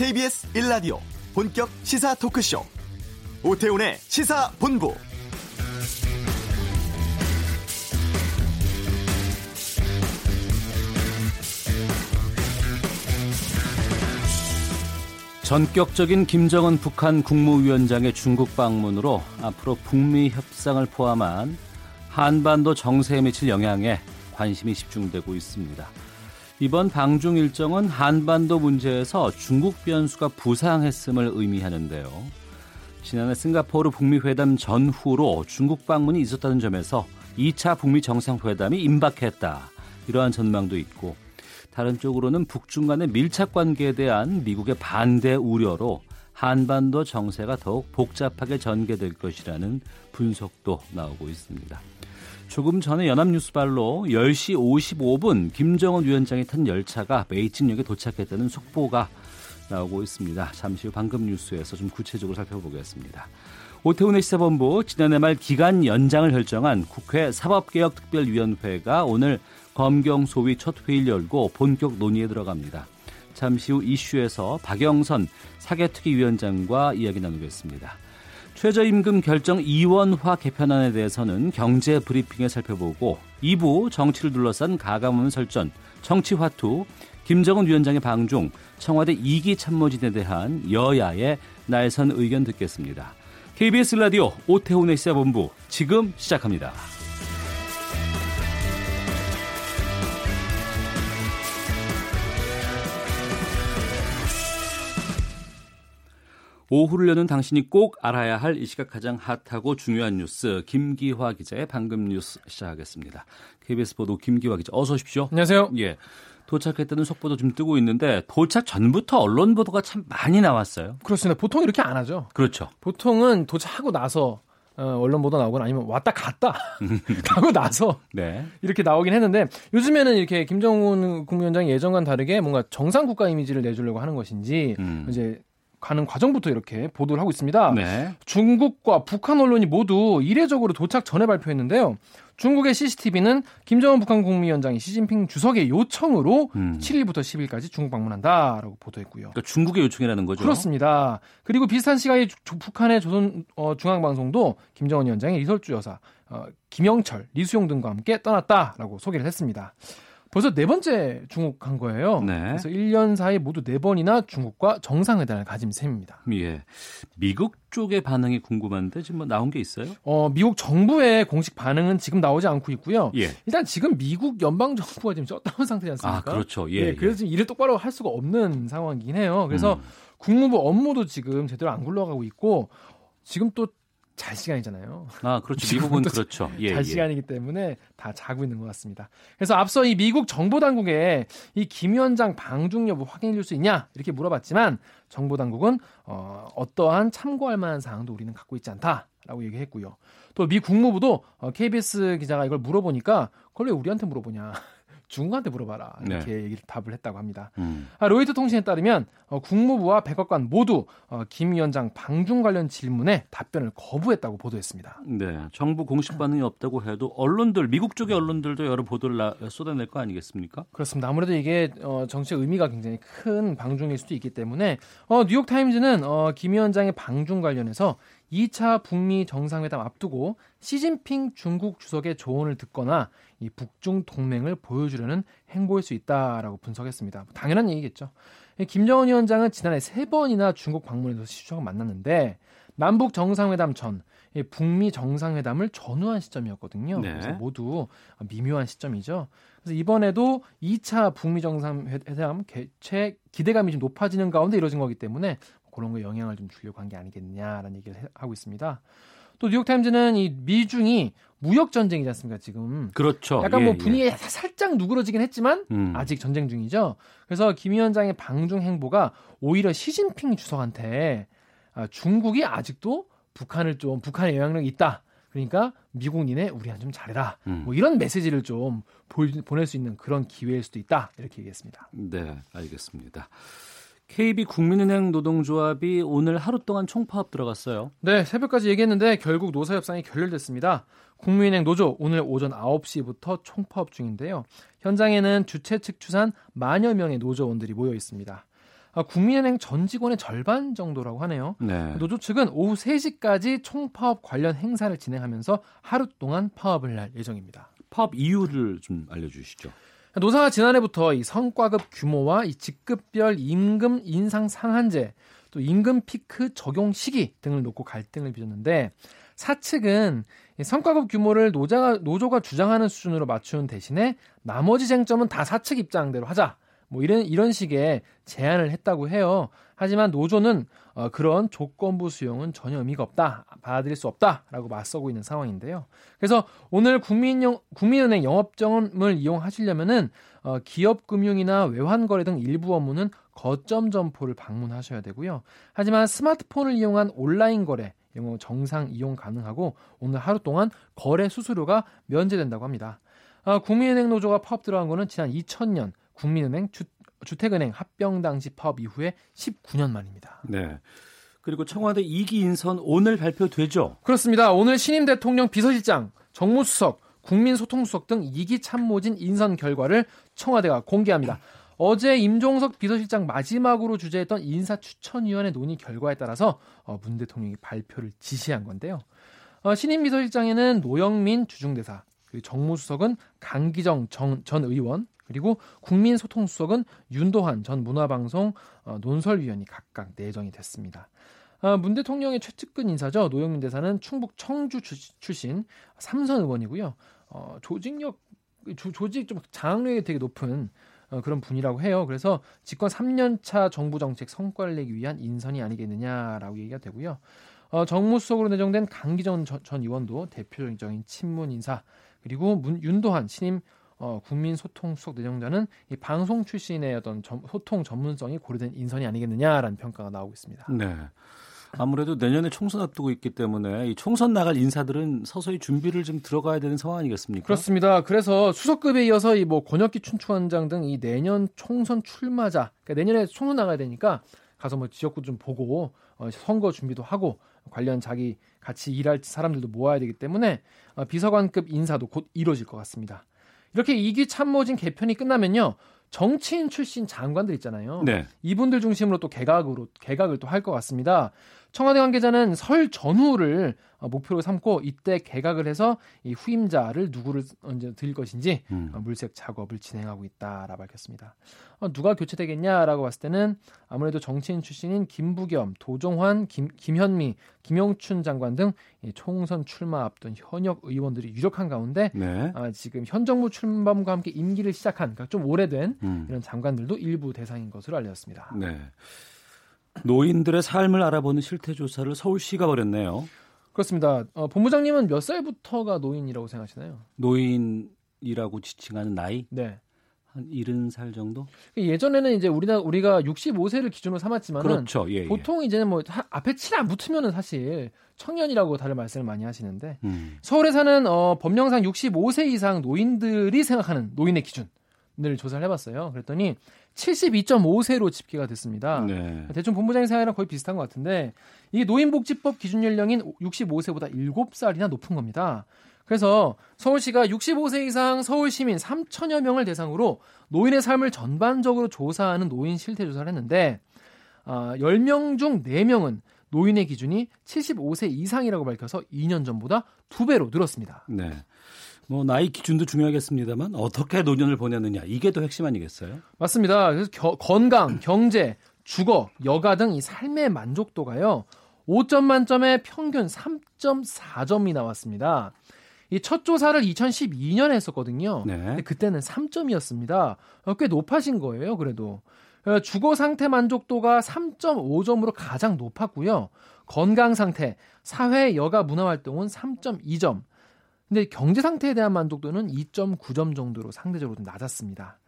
KBS 1라디오 본격 시사 토크쇼 오태훈의 시사본부 전격적인 김정은 북한 국무위원장의 중국 방문으로 앞으로 북미 협상을 포함한 한반도 정세에 미칠 영향에 관심이 집중되고 있습니다. 이번 방중 일정은 한반도 문제에서 중국 변수가 부상했음을 의미하는데요. 지난해 싱가포르 북미 회담 전후로 중국 방문이 있었다는 점에서 2차 북미 정상회담이 임박했다. 이러한 전망도 있고 다른 쪽으로는 북중 간의 밀착 관계에 대한 미국의 반대 우려로 한반도 정세가 더욱 복잡하게 전개될 것이라는 분석도 나오고 있습니다. 조금 전에 연합뉴스발로 10시 55분 김정은 위원장이 탄 열차가 베이징역에 도착했다는 속보가 나오고 있습니다. 잠시 후 방금 뉴스에서 좀 구체적으로 살펴보겠습니다. 오태훈의 시사본부 지난해 말 기간 연장을 결정한 국회 사법개혁특별위원회가 오늘 검경 소위 첫 회의를 열고 본격 논의에 들어갑니다. 잠시 후 이슈에서 박영선 사개특위위원장과 이야기 나누겠습니다. 최저임금 결정 이원화 개편안에 대해서는 경제 브리핑에 살펴보고 2부 정치를 둘러싼 가감없는 설전, 정치화투, 김정은 위원장의 방중, 청와대 2기 참모진에 대한 여야의 날선 의견 듣겠습니다. KBS 라디오 오태훈의 시사본부 지금 시작합니다. 오후를 여는 당신이 꼭 알아야 할 이 시각 가장 핫하고 중요한 뉴스 김기화 기자의 방금 뉴스 시작하겠습니다. KBS 보도 김기화 기자 어서 오십시오. 안녕하세요. 예. 도착했다는 속보도 좀 뜨고 있는데 도착 전부터 언론 보도가 참 많이 나왔어요. 그렇습니다. 보통 이렇게 안 하죠. 그렇죠. 보통은 도착하고 나서 어, 언론 보도 나오거나 아니면 왔다 갔다 가고 나서 네. 이렇게 나오긴 했는데 요즘에는 이렇게 김정은 국무위원장이 예전과는 다르게 뭔가 정상 국가 이미지를 내주려고 하는 것인지 음. 이제 가는 과정부터 이렇게 보도를 하고 있습니다. 네. 중국과 북한 언론이 모두 이례적으로 도착 전에 발표했는데요. 중국의 CCTV는 김정은 북한 국무위원장이 시진핑 주석의 요청으로 음. 7일부터 10일까지 중국 방문한다라고 보도했고요. 그러니까 중국의 요청이라는 거죠. 그렇습니다. 그리고 비슷한 시각에 주- 북한의 조선 어, 중앙방송도 김정은 위원장이 리설주 여사, 어, 김영철, 리수용 등과 함께 떠났다라고 소개를 했습니다. 벌써 네 번째 중국 간 거예요. 네. 그래서 1년 사이 모두 네 번이나 중국과 정상회담을 가진 셈입니다. 예. 미국 쪽의 반응이 궁금한데 지금 뭐 나온 게 있어요? 어, 미국 정부의 공식 반응은 지금 나오지 않고 있고요. 예. 일단 지금 미국 연방 정부가 지금 셧다운 상태지 않습니까? 아, 그렇죠. 예. 예, 그래서 지금 일을 똑바로 할 수가 없는 상황이긴 해요. 그래서 음. 국무부 업무도 지금 제대로 안 굴러가고 있고 지금 또 잘 시간이잖아요. 아, 그렇죠. 미국은 그렇죠. 예. 잘 예. 시간이기 때문에 다 자고 있는 것 같습니다. 그래서 앞서 이 미국 정보 당국에 이 김 위원장 방중 여부 확인해 줄 수 있냐 이렇게 물어봤지만 정보 당국은 어, 어떠한 참고할 만한 사항도 우리는 갖고 있지 않다라고 얘기했고요. 또 미 국무부도 어, KBS 기자가 이걸 물어보니까 그걸 왜 우리한테 물어보냐. 중국한테 물어봐라 이렇게 얘기를 답을 했다고 합니다. 음. 아, 로이터 통신에 따르면 어, 국무부와 백악관 모두 어, 김 위원장 방중 관련 질문에 답변을 거부했다고 보도했습니다. 네. 정부 공식 반응이 없다고 해도 언론들, 미국 쪽의 언론들도 여러 보도를 나- 쏟아낼 거 아니겠습니까? 그렇습니다. 아무래도 이게 어, 정치의 의미가 굉장히 큰 방중일 수도 있기 때문에 어, 뉴욕 타임즈는 어, 김 위원장의 방중 관련해서 2차 북미 정상회담 앞두고 시진핑 중국 주석의 조언을 듣거나 이 북중 동맹을 보여주려는 행보일 수 있다라고 분석했습니다. 당연한 얘기겠죠. 이 김정은 위원장은 지난해 세 번이나 중국 방문해서 시 주석을 만났는데 남북 정상회담 전이 북미 정상회담을 전후한 시점이었거든요. 네. 그래서 모두 미묘한 시점이죠. 그래서 이번에도 2차 북미 정상회담 개최 기대감이 좀 높아지는 가운데 이루어진 거기 때문에 그런 거에 영향을 좀 주려고 한 게 아니겠냐라는 얘기를 해- 하고 있습니다. 또 뉴욕타임즈는 이 미중이 무역 전쟁이지 않습니까 지금 그렇죠. 약간 예, 뭐 예. 분위기가 살짝 누그러지긴 했지만 음. 아직 전쟁 중이죠. 그래서 김 위원장의 방중 행보가 오히려 시진핑 주석한테 아, 중국이 아직도 북한을 좀 북한의 영향력이 있다. 그러니까 미국 니네 우리한테 좀 잘해라. 음. 뭐 이런 메시지를 좀 볼- 보낼 수 있는 그런 기회일 수도 있다. 이렇게 얘기했습니다. 네, 알겠습니다. KB 국민은행 노동조합이 오늘 하루 동안 총파업 들어갔어요. 네, 새벽까지 얘기했는데 결국 노사 협상이 결렬됐습니다. 국민은행 노조 오늘 오전 9시부터 총파업 중인데요. 현장에는 주최 측 추산 만여 명의 노조원들이 모여 있습니다. 아, 국민은행 전 직원의 절반 정도라고 하네요. 네. 노조 측은 오후 3시까지 총파업 관련 행사를 진행하면서 하루 동안 파업을 할 예정입니다. 파업 이유를 좀 알려주시죠. 노사가 지난해부터 이 성과급 규모와 이 직급별 임금 인상 상한제, 또 임금 피크 적용 시기 등을 놓고 갈등을 빚었는데 사측은 성과급 규모를 노자가, 노조가 주장하는 수준으로 맞추는 대신에 나머지 쟁점은 다 사측 입장대로 하자. 뭐 이런 이런 식의 제안을 했다고 해요. 하지만 노조는 어, 그런 조건부 수용은 전혀 의미가 없다, 받아들일 수 없다라고 맞서고 있는 상황인데요. 그래서 오늘 국민영, 국민은행 영업점을 이용하시려면은 어, 기업금융이나 외환거래 등 일부 업무는 거점 점포를 방문하셔야 되고요. 하지만 스마트폰을 이용한 온라인 거래, 영어 정상 이용 가능하고 오늘 하루 동안 거래 수수료가 면제된다고 합니다. 어, 국민은행 노조가 파업 들어간 거는 지난 2000년 국민은행 주, 주택은행 합병 당시 파업 이후에 19년 만입니다. 네. 그리고 청와대 2기 인선 오늘 발표되죠? 그렇습니다. 오늘 신임 대통령 비서실장, 정무수석, 국민소통수석 등 2기 참모진 인선 결과를 청와대가 공개합니다. 어제 임종석 비서실장 마지막으로 주재했던 인사추천위원회 논의 결과에 따라서 어, 문 대통령이 발표를 지시한 건데요. 어, 신임 비서실장에는 노영민 주중대사, 정무수석은 강기정 전 의원, 그리고 국민소통수석은 윤도환 전 문화방송 어, 논설위원이 각각 내정이 됐습니다. 아, 문 대통령의 최측근 인사죠. 노영민 대사는 충북 청주 출신 삼선 의원이고요. 어, 조직력 조, 조직 좀 장악력이 되게 높은 어, 그런 분이라고 해요. 그래서 집권 3년차 정부 정책 성과를 내기 위한 인선이 아니겠느냐라고 얘기가 되고요. 어, 정무수석으로 내정된 강기정 전, 전 의원도 대표적인 친문 인사 그리고 문, 윤도한 신임 어, 국민소통수석 내정자는 이 방송 출신의 어떤 점, 소통 전문성이 고려된 인선이 아니겠느냐라는 평가가 나오고 있습니다. 네. 아무래도 내년에 총선 앞두고 있기 때문에 이 총선 나갈 인사들은 서서히 준비를 좀 들어가야 되는 상황 아니겠습니까? 그렇습니다. 그래서 수석급에 이어서 이 뭐 권혁기 춘추원장 등 이 내년 총선 출마자, 그러니까 내년에 총선 나가야 되니까 가서 뭐 지역구 좀 보고 어, 선거 준비도 하고 관련 자기 같이 일할 사람들도 모아야 되기 때문에 어, 비서관급 인사도 곧 이루어질 것 같습니다. 이렇게 이기 참모진 개편이 끝나면요. 정치인 출신 장관들 있잖아요. 네. 이분들 중심으로 또 개각으로 개각을 또 할 것 같습니다. 청와대 관계자는 설 전후를 어, 목표로 삼고 이때 개각을 해서 이 후임자를 누구를 언제 들 것인지 음. 어, 물색 작업을 진행하고 있다라 밝혔습니다. 어, 누가 교체되겠냐라고 봤을 때는 아무래도 정치인 출신인 김부겸, 도종환, 김, 김현미, 김영춘 장관 등 총선 출마 앞둔 현역 의원들이 유력한 가운데 네. 아, 지금 현 정부 출범과 함께 임기를 시작한 그러니까 좀 오래된 음. 이런 장관들도 일부 대상인 것으로 알려졌습니다. 네. 노인들의 삶을 알아보는 실태 조사를 서울시가 벌였네요. 그렇습니다. 어, 본부장님은 몇 살부터가 노인이라고 생각하시나요? 노인이라고 지칭하는 나이? 네. 한 70살 정도? 예전에는 이제 우리나 우리가 65세를 기준으로 삼았지만 그렇죠. 예, 예. 보통 이제는 뭐 하, 앞에 7 안 붙으면은 사실 청년이라고 다들 말씀을 많이 하시는데 음. 서울에 사는 어, 법령상 65세 이상 노인들이 생각하는 노인의 기준을 조사를 해봤어요. 그랬더니 72.5세로 집계가 됐습니다. 네. 대충 본부장님 생각이랑 거의 비슷한 것 같은데 이게 노인복지법 기준 연령인 65세보다 7살이나 높은 겁니다. 그래서 서울시가 65세 이상 서울 시민 3천여 명을 대상으로 노인의 삶을 전반적으로 조사하는 노인 실태 조사를 했는데 어, 10명 중 4명은 노인의 기준이 75세 이상이라고 밝혀서 2년 전보다 2배로 늘었습니다. 네. 뭐 나이 기준도 중요하겠습니다만 어떻게 노년을 보내느냐 이게 더 핵심 아니겠어요? 맞습니다. 그래서 겨, 건강, 경제, 주거, 여가 등 이 삶의 만족도가요. 5점 만점에 평균 3.4점이 나왔습니다. 이 첫 조사를 2012년에 했었거든요. 네. 근데 그때는 3점이었습니다. 어, 꽤 높아진 거예요, 그래도. 어, 주거 상태 만족도가 3.5점으로 가장 높았고요. 건강 상태, 사회 여가 문화 활동은 3.2점, 근데 경제 상태에 대한 만족도는 2.9점 정도로 상대적으로 좀 낮았습니다.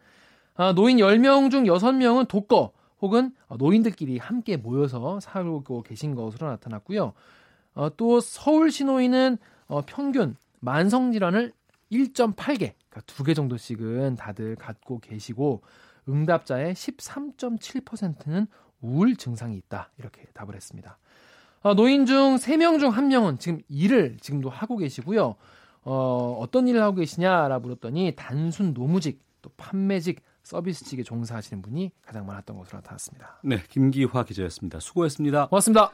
아, 노인 10명 중 6명은 독거 혹은 노인들끼리 함께 모여서 살고 계신 것으로 나타났고요. 어, 또 서울시 노인은 어, 평균 만성질환을 1.8개, 그러니까 2개 정도씩은 다들 갖고 계시고 응답자의 13.7%는 우울 증상이 있다. 이렇게 답을 했습니다. 아, 노인 중 3명 중 1명은 지금 일을 지금도 하고 계시고요. 어, 어떤 일을 하고 계시냐라 물었더니 단순 노무직, 또 판매직, 서비스직에 종사하시는 분이 가장 많았던 것으로 나타났습니다. 네, 김기화 기자였습니다. 수고했습니다. 고맙습니다.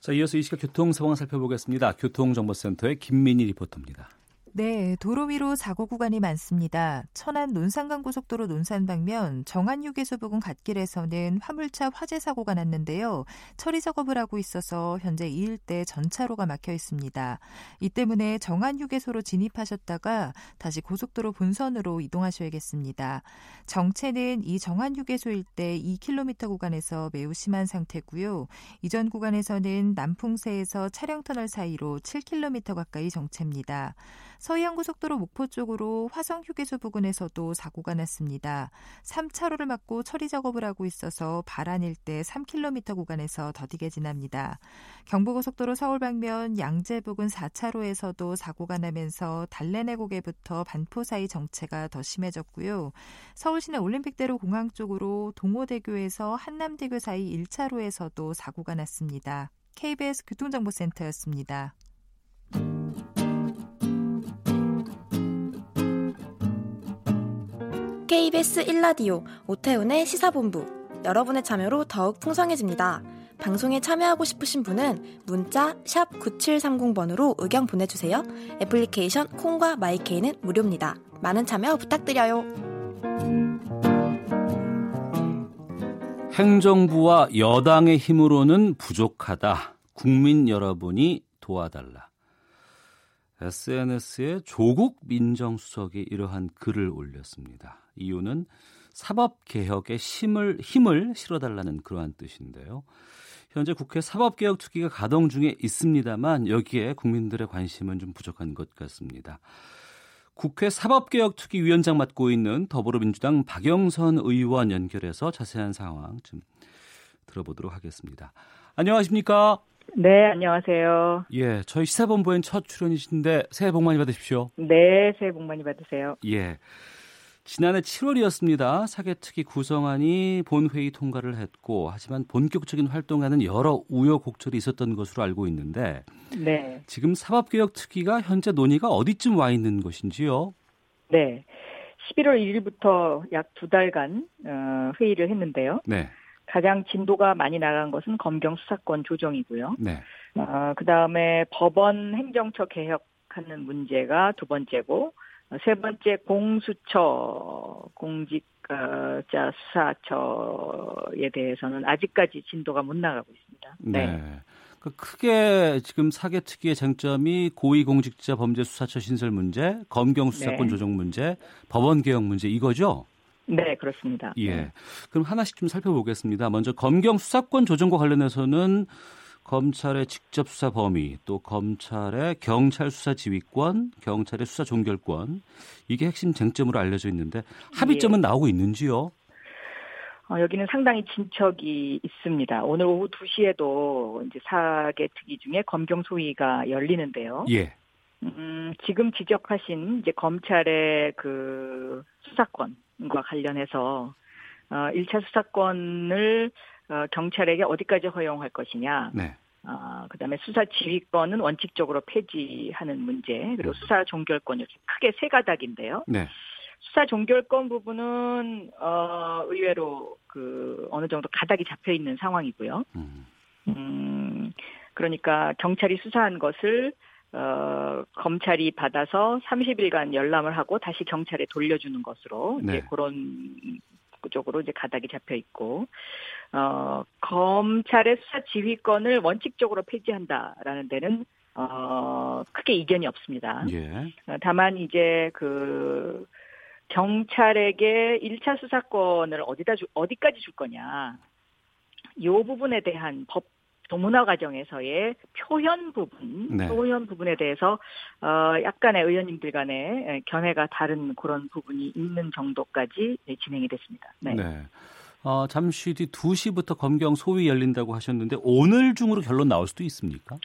자, 이어서 이 시각 교통 상황 살펴보겠습니다. 교통정보센터의 김민희 리포터입니다. 네, 도로 위로 사고 구간이 많습니다. 천안 논산간 고속도로 논산 방면 정안 휴게소 부근 갓길에서는 화물차 화재 사고가 났는데요. 처리 작업을 하고 있어서 현재 이 일대 전차로가 막혀 있습니다. 이 때문에 정안 휴게소로 진입하셨다가 다시 고속도로 본선으로 이동하셔야겠습니다. 정체는 이 정안 휴게소 일대 2km 구간에서 매우 심한 상태고요. 이전 구간에서는 남풍세에서 차량 터널 사이로 7km 가까이 정체입니다. 서해안고속도로 목포 쪽으로 화성 휴게소 부근에서도 사고가 났습니다. 3차로를 막고 처리 작업을 하고 있어서 바란 일대 3km 구간에서 더디게 지납니다. 경부고속도로 서울 방면 양재 부근 4차로에서도 사고가 나면서 달래내 고개부터 반포 사이 정체가 더 심해졌고요. 서울시내 올림픽대로 공항 쪽으로 동호대교에서 한남대교 사이 1차로에서도 사고가 났습니다. KBS 교통정보센터였습니다. KBS 1라디오 오태훈의 시사본부 여러분의 참여로 더욱 풍성해집니다. 방송에 참여하고 싶으신 분은 문자 9730번으로 의견 보내주세요. 애플리케이션 콩과 마이케이는 무료입니다. 많은 참여 부탁드려요. 행정부와 여당의 힘으로는 부족하다. 국민 여러분이 도와달라. SNS에 조국 민정수석이 이러한 글을 올렸습니다. 이유는 사법개혁에 힘을, 힘을 실어달라는 그러한 뜻인데요. 현재 국회 사법개혁 특위가 가동 중에 있습니다만 여기에 국민들의 관심은 좀 부족한 것 같습니다. 국회 사법개혁특위 위원장 맡고 있는 더불어민주당 박영선 의원 연결해서 자세한 상황 좀 들어보도록 하겠습니다. 안녕하십니까? 네, 안녕하세요. 예, 저희 시사본부엔 첫 출연이신데 새해 복 많이 받으십시오. 네, 새해 복 많이 받으세요. 예. 지난해 7월이었습니다. 사개특위 구성안이 본회의 통과를 했고 하지만 본격적인 활동하는 여러 우여곡절이 있었던 것으로 알고 있는데 네. 지금 사법개혁특위가 현재 논의가 어디쯤 와 있는 것인지요? 네. 11월 1일부터 약 두 달간 어, 회의를 했는데요. 네. 가장 진도가 많이 나간 것은 검경 수사권 조정이고요. 네. 어, 그 다음에 법원 행정처 개혁하는 문제가 두 번째고 세 번째 공수처 공직자 수사처에 대해서는 아직까지 진도가 못 나가고 있습니다. 네. 네. 그 크게 지금 사개 특위의 쟁점이 고위공직자 범죄 수사처 신설 문제, 검경 수사권 네. 조정 문제, 법원 개혁 문제 이거죠? 네, 그렇습니다. 예. 그럼 하나씩 좀 살펴보겠습니다. 먼저 검경 수사권 조정과 관련해서는 검찰의 직접 수사 범위, 또 검찰의 경찰 수사 지휘권, 경찰의 수사 종결권 이게 핵심 쟁점으로 알려져 있는데 합의점은 예. 나오고 있는지요? 어, 여기는 상당히 진척이 있습니다. 오늘 오후 2시에도 이제 사개 특위 중에 검경 소위가 열리는데요. 예. 음, 지금 지적하신 이제 검찰의 그 수사권 과 관련해서 어, 1차 수사권을 어, 경찰에게 어디까지 허용할 것이냐. 네. 어, 그다음에 수사 지휘권은 원칙적으로 폐지하는 문제 그리고 음. 수사 종결권 이렇게 크게 세 가닥인데요. 네. 수사 종결권 부분은 어, 의외로 그 어느 정도 가닥이 잡혀 있는 상황이고요. 음. 음 그러니까 경찰이 수사한 것을 어, 검찰이 받아서 30일간 열람을 하고 다시 경찰에 돌려주는 것으로 네. 이제 그런 쪽으로 이제 가닥이 잡혀 있고 어, 검찰의 수사 지휘권을 원칙적으로 폐지한다라는 데는 어, 크게 이견이 없습니다. 예. 어, 다만 이제 그 경찰에게 1차 수사권을 어디다 주, 어디까지 줄 거냐. 이 부분에 대한 법 도문화 과정에서의 표현 부분, 네. 표현 부분에 대해서 어 약간의 의원님들 간의 견해가 다른 그런 부분이 있는 정도까지 진행이 됐습니다. 네. 네. 어, 잠시 뒤 2시부터 검경 소위 열린다고 하셨는데 오늘 중으로 결론 나올 수도 있습니까?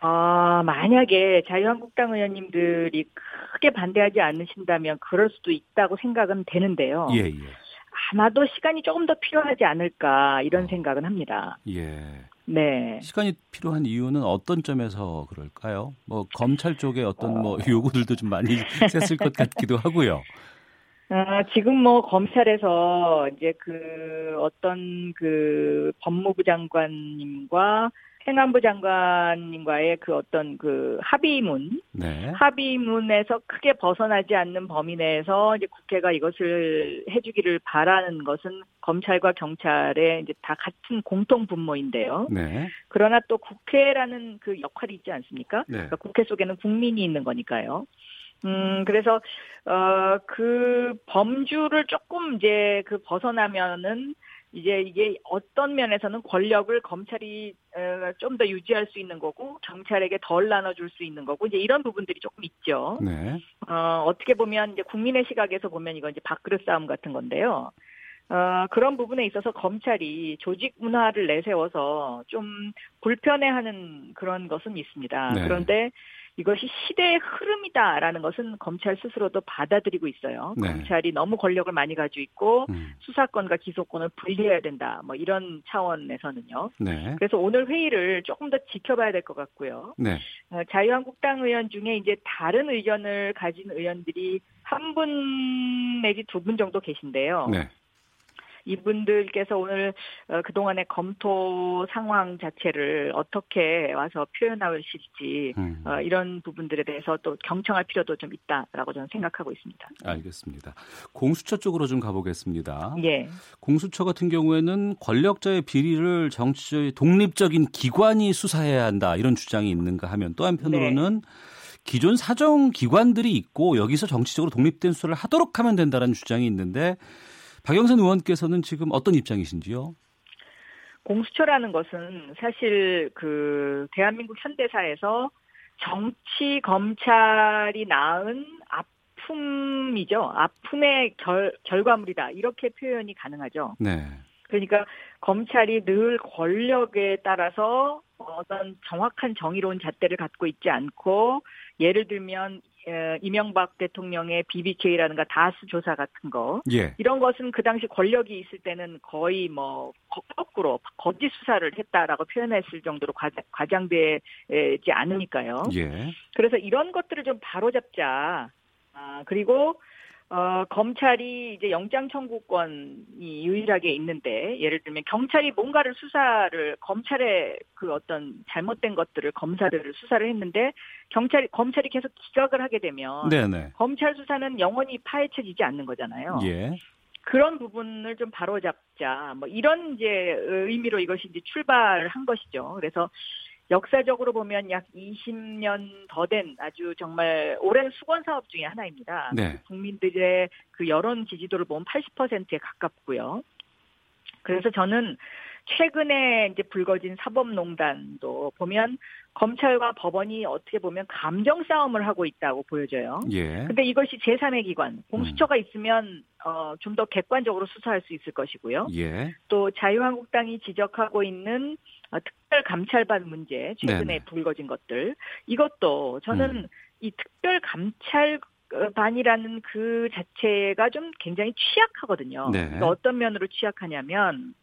어, 만약에 자유한국당 의원님들이 크게 반대하지 않으신다면 그럴 수도 있다고 생각은 되는데요. 예, 예. 아마도 시간이 조금 더 필요하지 않을까 이런 어. 생각은 합니다. 예. 네. 시간이 필요한 이유는 어떤 점에서 그럴까요? 뭐 검찰 쪽에 어떤 뭐 어. 뭐 요구들도 좀 많이 셌을 것 같기도 하고요. 아, 지금 뭐 검찰에서 이제 그 어떤 그 법무부 장관님과 행안부 장관님과의 그 어떤 그 합의문, 네. 합의문에서 크게 벗어나지 않는 범위 내에서 이제 국회가 이것을 해주기를 바라는 것은 검찰과 경찰의 이제 다 같은 공통 분모인데요. 네. 그러나 또 국회라는 그 역할이 있지 않습니까? 네. 그러니까 국회 속에는 국민이 있는 거니까요. 음, 그래서, 어, 그 범주를 조금 이제 그 벗어나면은 이제 이게 어떤 면에서는 권력을 검찰이 어, 좀더 유지할 수 있는 거고 경찰에게 덜 나눠줄 수 있는 거고 이제 이런 부분들이 조금 있죠. 네. 어, 어떻게 보면 이제 국민의 시각에서 보면 이건 이제 밥그릇 싸움 같은 건데요. 어, 그런 부분에 있어서 검찰이 조직 문화를 내세워서 좀 불편해하는 그런 것은 있습니다. 네. 그런데 이것이 시대의 흐름이다라는 것은 검찰 스스로도 받아들이고 있어요. 네. 검찰이 너무 권력을 많이 가지고 있고 음. 수사권과 기소권을 분리해야 된다. 뭐 이런 차원에서는요. 네. 그래서 오늘 회의를 조금 더 지켜봐야 될 것 같고요. 네. 어, 자유한국당 의원 중에 이제 다른 의견을 가진 의원들이 한 분 내지 두 분 정도 계신데요. 네. 이분들께서 오늘 어, 그동안의 검토 상황 자체를 어떻게 와서 표현하실지 음. 어, 이런 부분들에 대해서 또 경청할 필요도 좀 있다라고 저는 생각하고 있습니다. 알겠습니다. 공수처 쪽으로 좀 가보겠습니다. 예. 공수처 같은 경우에는 권력자의 비리를 정치의 독립적인 기관이 수사해야 한다 이런 주장이 있는가 하면 또 한편으로는 네. 기존 사정 기관들이 있고 여기서 정치적으로 독립된 수사를 하도록 하면 된다는 주장이 있는데 박영선 의원께서는 지금 어떤 입장이신지요? 공수처라는 것은 사실 그 대한민국 현대사에서 정치 검찰이 낳은 아픔이죠. 아픔의 결, 결과물이다. 이렇게 표현이 가능하죠. 네. 그러니까 검찰이 늘 권력에 따라서 어떤 정확한 정의로운 잣대를 갖고 있지 않고 예를 들면 이명박 대통령의 BBK라든가 다스 조사 같은 거 예. 이런 것은 그 당시 권력이 있을 때는 거의 뭐 거꾸로 거짓 수사를 했다라고 표현했을 정도로 과장 되지 않으니까요. 예. 그래서 이런 것들을 좀 바로잡자. 아, 그리고 어, 검찰이 이제 영장 청구권이 유일하게 있는데 예를 들면 경찰이 뭔가를 수사를 검찰의 그 어떤 잘못된 것들을 검사를 수사를 했는데 경찰이 검찰이 계속 기각을 하게 되면 네네. 검찰 수사는 영원히 파헤쳐지지 않는 거잖아요. 예. 그런 부분을 좀 바로잡자. 뭐 이런 이제 의미로 이것이 이제 출발을 한 것이죠. 그래서 역사적으로 보면 약 20년 더 된 아주 정말 오랜 수건 사업 중의 하나입니다. 네. 국민들의 그 여론 지지도를 보면 80%에 가깝고요. 그래서 저는 최근에 이제 불거진 사법농단도 보면 검찰과 법원이 어떻게 보면 감정 싸움을 하고 있다고 보여져요. 예. 근데 이것이 제3의 기관, 공수처가 음. 있으면 어, 좀 더 객관적으로 수사할 수 있을 것이고요. 예. 또 자유한국당이 지적하고 있는 어, 특 별 감찰반 문제, 최근에 네네. 불거진 것들 이것도 저는 음. 이 특별 감찰 반이라는 그 자체가 좀 굉장히 취약하거든요. 네. 그러니까 어떤 면으로 취약하냐면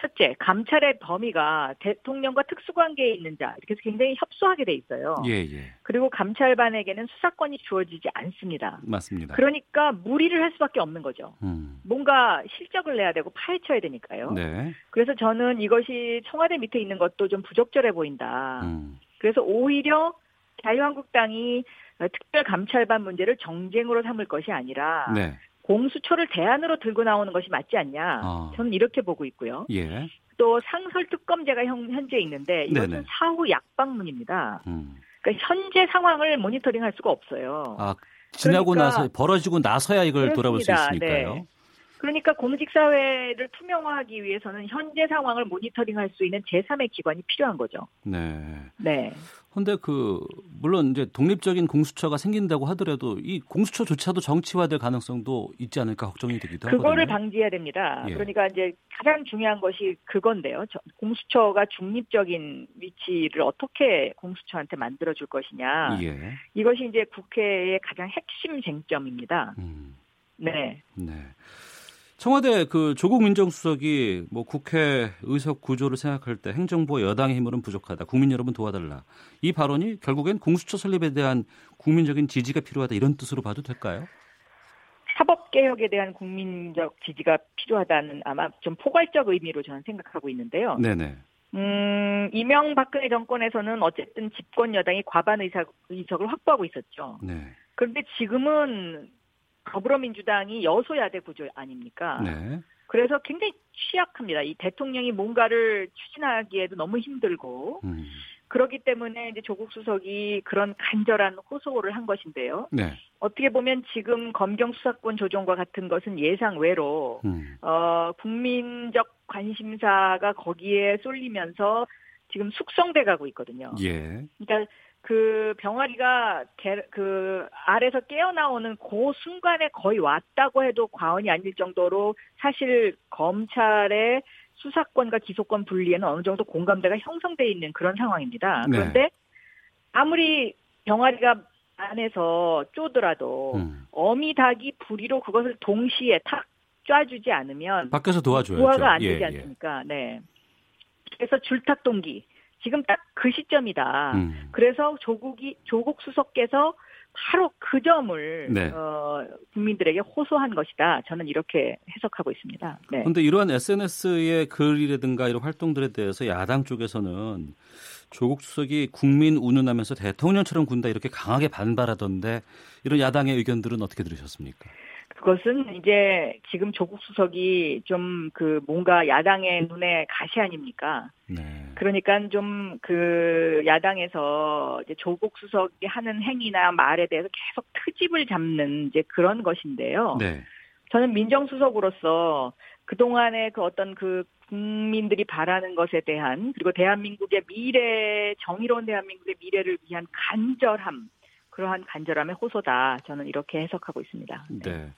첫째, 감찰의 범위가 대통령과 특수관계에 있는 자 이렇게 해서 굉장히 협소하게 돼 있어요. 예, 예. 그리고 감찰반에게는 수사권이 주어지지 않습니다. 맞습니다. 그러니까 무리를 할 수밖에 없는 거죠. 음. 뭔가 실적을 내야 되고 파헤쳐야 되니까요. 네. 그래서 저는 이것이 청와대 밑에 있는 것도 좀 부적절해 보인다. 음. 그래서 오히려 자유한국당이 특별 감찰반 문제를 정쟁으로 삼을 것이 아니라 네. 공수처를 대안으로 들고 나오는 것이 맞지 않냐. 어. 저는 이렇게 보고 있고요. 예. 또 상설특검제가 형, 현재 있는데 이것은 네네. 사후 약방문입니다. 음. 그러니까 현재 상황을 모니터링할 수가 없어요. 아, 지나고 그러니까, 나서 벌어지고 나서야 이걸 그렇습니다. 돌아볼 수 있으니까요. 네. 그러니까 공직 사회를 투명화하기 위해서는 현재 상황을 모니터링할 수 있는 제3의 기관이 필요한 거죠. 네. 네. 근데 그 물론 이제 독립적인 공수처가 생긴다고 하더라도 이 공수처조차도 정치화될 가능성도 있지 않을까 걱정이 되기도 하거든요. 그거를 방지해야 됩니다. 예. 그러니까 이제 가장 중요한 것이 그건데요. 공수처가 중립적인 위치를 어떻게 공수처한테 만들어 줄 것이냐. 예. 이것이 이제 국회의 가장 핵심 쟁점입니다. 음. 네. 네. 청와대 그 조국 민정수석이 뭐 국회 의석 구조를 생각할 때 행정부 여당의 힘으로는 부족하다. 국민 여러분 도와달라. 이 발언이 결국엔 공수처 설립에 대한 국민적인 지지가 필요하다 이런 뜻으로 봐도 될까요? 사법 개혁에 대한 국민적 지지가 필요하다는 아마 좀 포괄적 의미로 저는 생각하고 있는데요. 네네. 음, 이명박근혜 정권에서는 어쨌든 집권 여당이 과반 의석, 의석을 확보하고 있었죠. 네. 그런데 지금은 더불어민주당이 여소야대 구조 아닙니까? 네. 그래서 굉장히 취약합니다. 이 대통령이 뭔가를 추진하기에도 너무 힘들고 음. 그렇기 때문에 이제 조국 수석이 그런 간절한 호소를 한 것인데요. 네. 어떻게 보면 지금 검경 수사권 조정과 같은 것은 예상 외로 음. 어 국민적 관심사가 거기에 쏠리면서 지금 숙성돼 가고 있거든요. 예. 그러니까 그 병아리가 개, 그 알에서 깨어나오는 그 순간에 거의 왔다고 해도 과언이 아닐 정도로 사실 검찰의 수사권과 기소권 분리에는 어느 정도 공감대가 형성돼 있는 그런 상황입니다. 네. 그런데 아무리 병아리가 안에서 쪼더라도 음. 어미 닭이 부리로 그것을 동시에 탁 쏴주지 않으면 밖에서 도와줘야죠. 부화가 안 예, 되지 예. 않습니까? 네. 그래서 줄탁 동기 지금 딱 그 시점이다. 음. 그래서 조국이 조국 수석께서 바로 그 점을 네. 어, 국민들에게 호소한 것이다. 저는 이렇게 해석하고 있습니다. 네. 그런데 이러한 SNS의 글이라든가 이런 활동들에 대해서 야당 쪽에서는 조국 수석이 국민 운운하면서 대통령처럼 군다 이렇게 강하게 반발하던데 이런 야당의 의견들은 어떻게 들으셨습니까? 그것은 이제 지금 조국 수석이 좀 그 뭔가 야당의 눈에 가시 아닙니까? 네. 그러니까 좀 그 야당에서 이제 조국 수석이 하는 행위나 말에 대해서 계속 트집을 잡는 이제 그런 것인데요. 네. 저는 민정수석으로서 그동안의 그 어떤 그 국민들이 바라는 것에 대한 그리고 대한민국의 미래 정의로운 대한민국의 미래를 위한 간절함 그러한 간절함의 호소다 저는 이렇게 해석하고 있습니다. 네.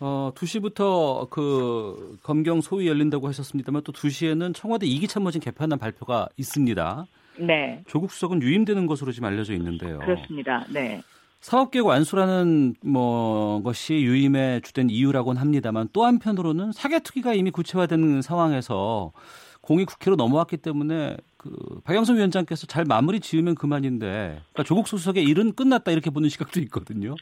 어, 2시부터 그 검경 소위 열린다고 하셨습니다만 또 2시에는 청와대 이기 참모진 개편안 발표가 있습니다. 네, 조국 수석은 유임되는 것으로 지금 알려져 있는데요. 그렇습니다. 네. 사업계획 완수라는 뭐 것이 유임의 주된 이유라고는 합니다만 또 한편으로는 사개특위가 이미 구체화된 상황에서 공이 국회로 넘어왔기 때문에 그 박영선 위원장께서 잘 마무리 지으면 그만인데 그러니까 조국 수석의 일은 끝났다 이렇게 보는 시각도 있거든요.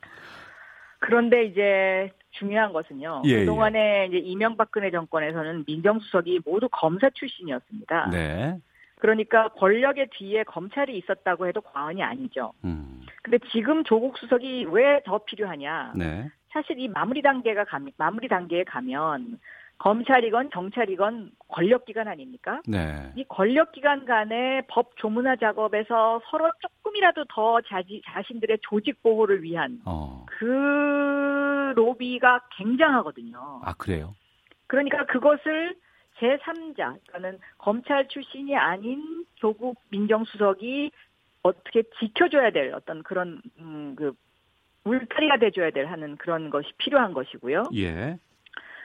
그런데 이제 중요한 것은요. 예, 그동안에 이제 이명박근혜 정권에서는 민정수석이 모두 검사 출신이었습니다. 네. 그러니까 권력의 뒤에 검찰이 있었다고 해도 과언이 아니죠. 음. 근데 지금 조국 수석이 왜 더 필요하냐? 네. 사실 이 마무리 단계가 가 마무리 단계에 가면 검찰이건 정찰이건 권력기관 아닙니까? 네. 이 권력기관 간의 법 조문화 작업에서 서로 조금이라도 더 자지, 자신들의 조직 보호를 위한 어. 그 로비가 굉장하거든요. 아 그래요? 그러니까 그것을 제3자, 그러니까는 검찰 출신이 아닌 조국 민정수석이 어떻게 지켜줘야 될 어떤 그런 음, 그 울타리가 돼줘야 될 하는 그런 것이 필요한 것이고요. 예.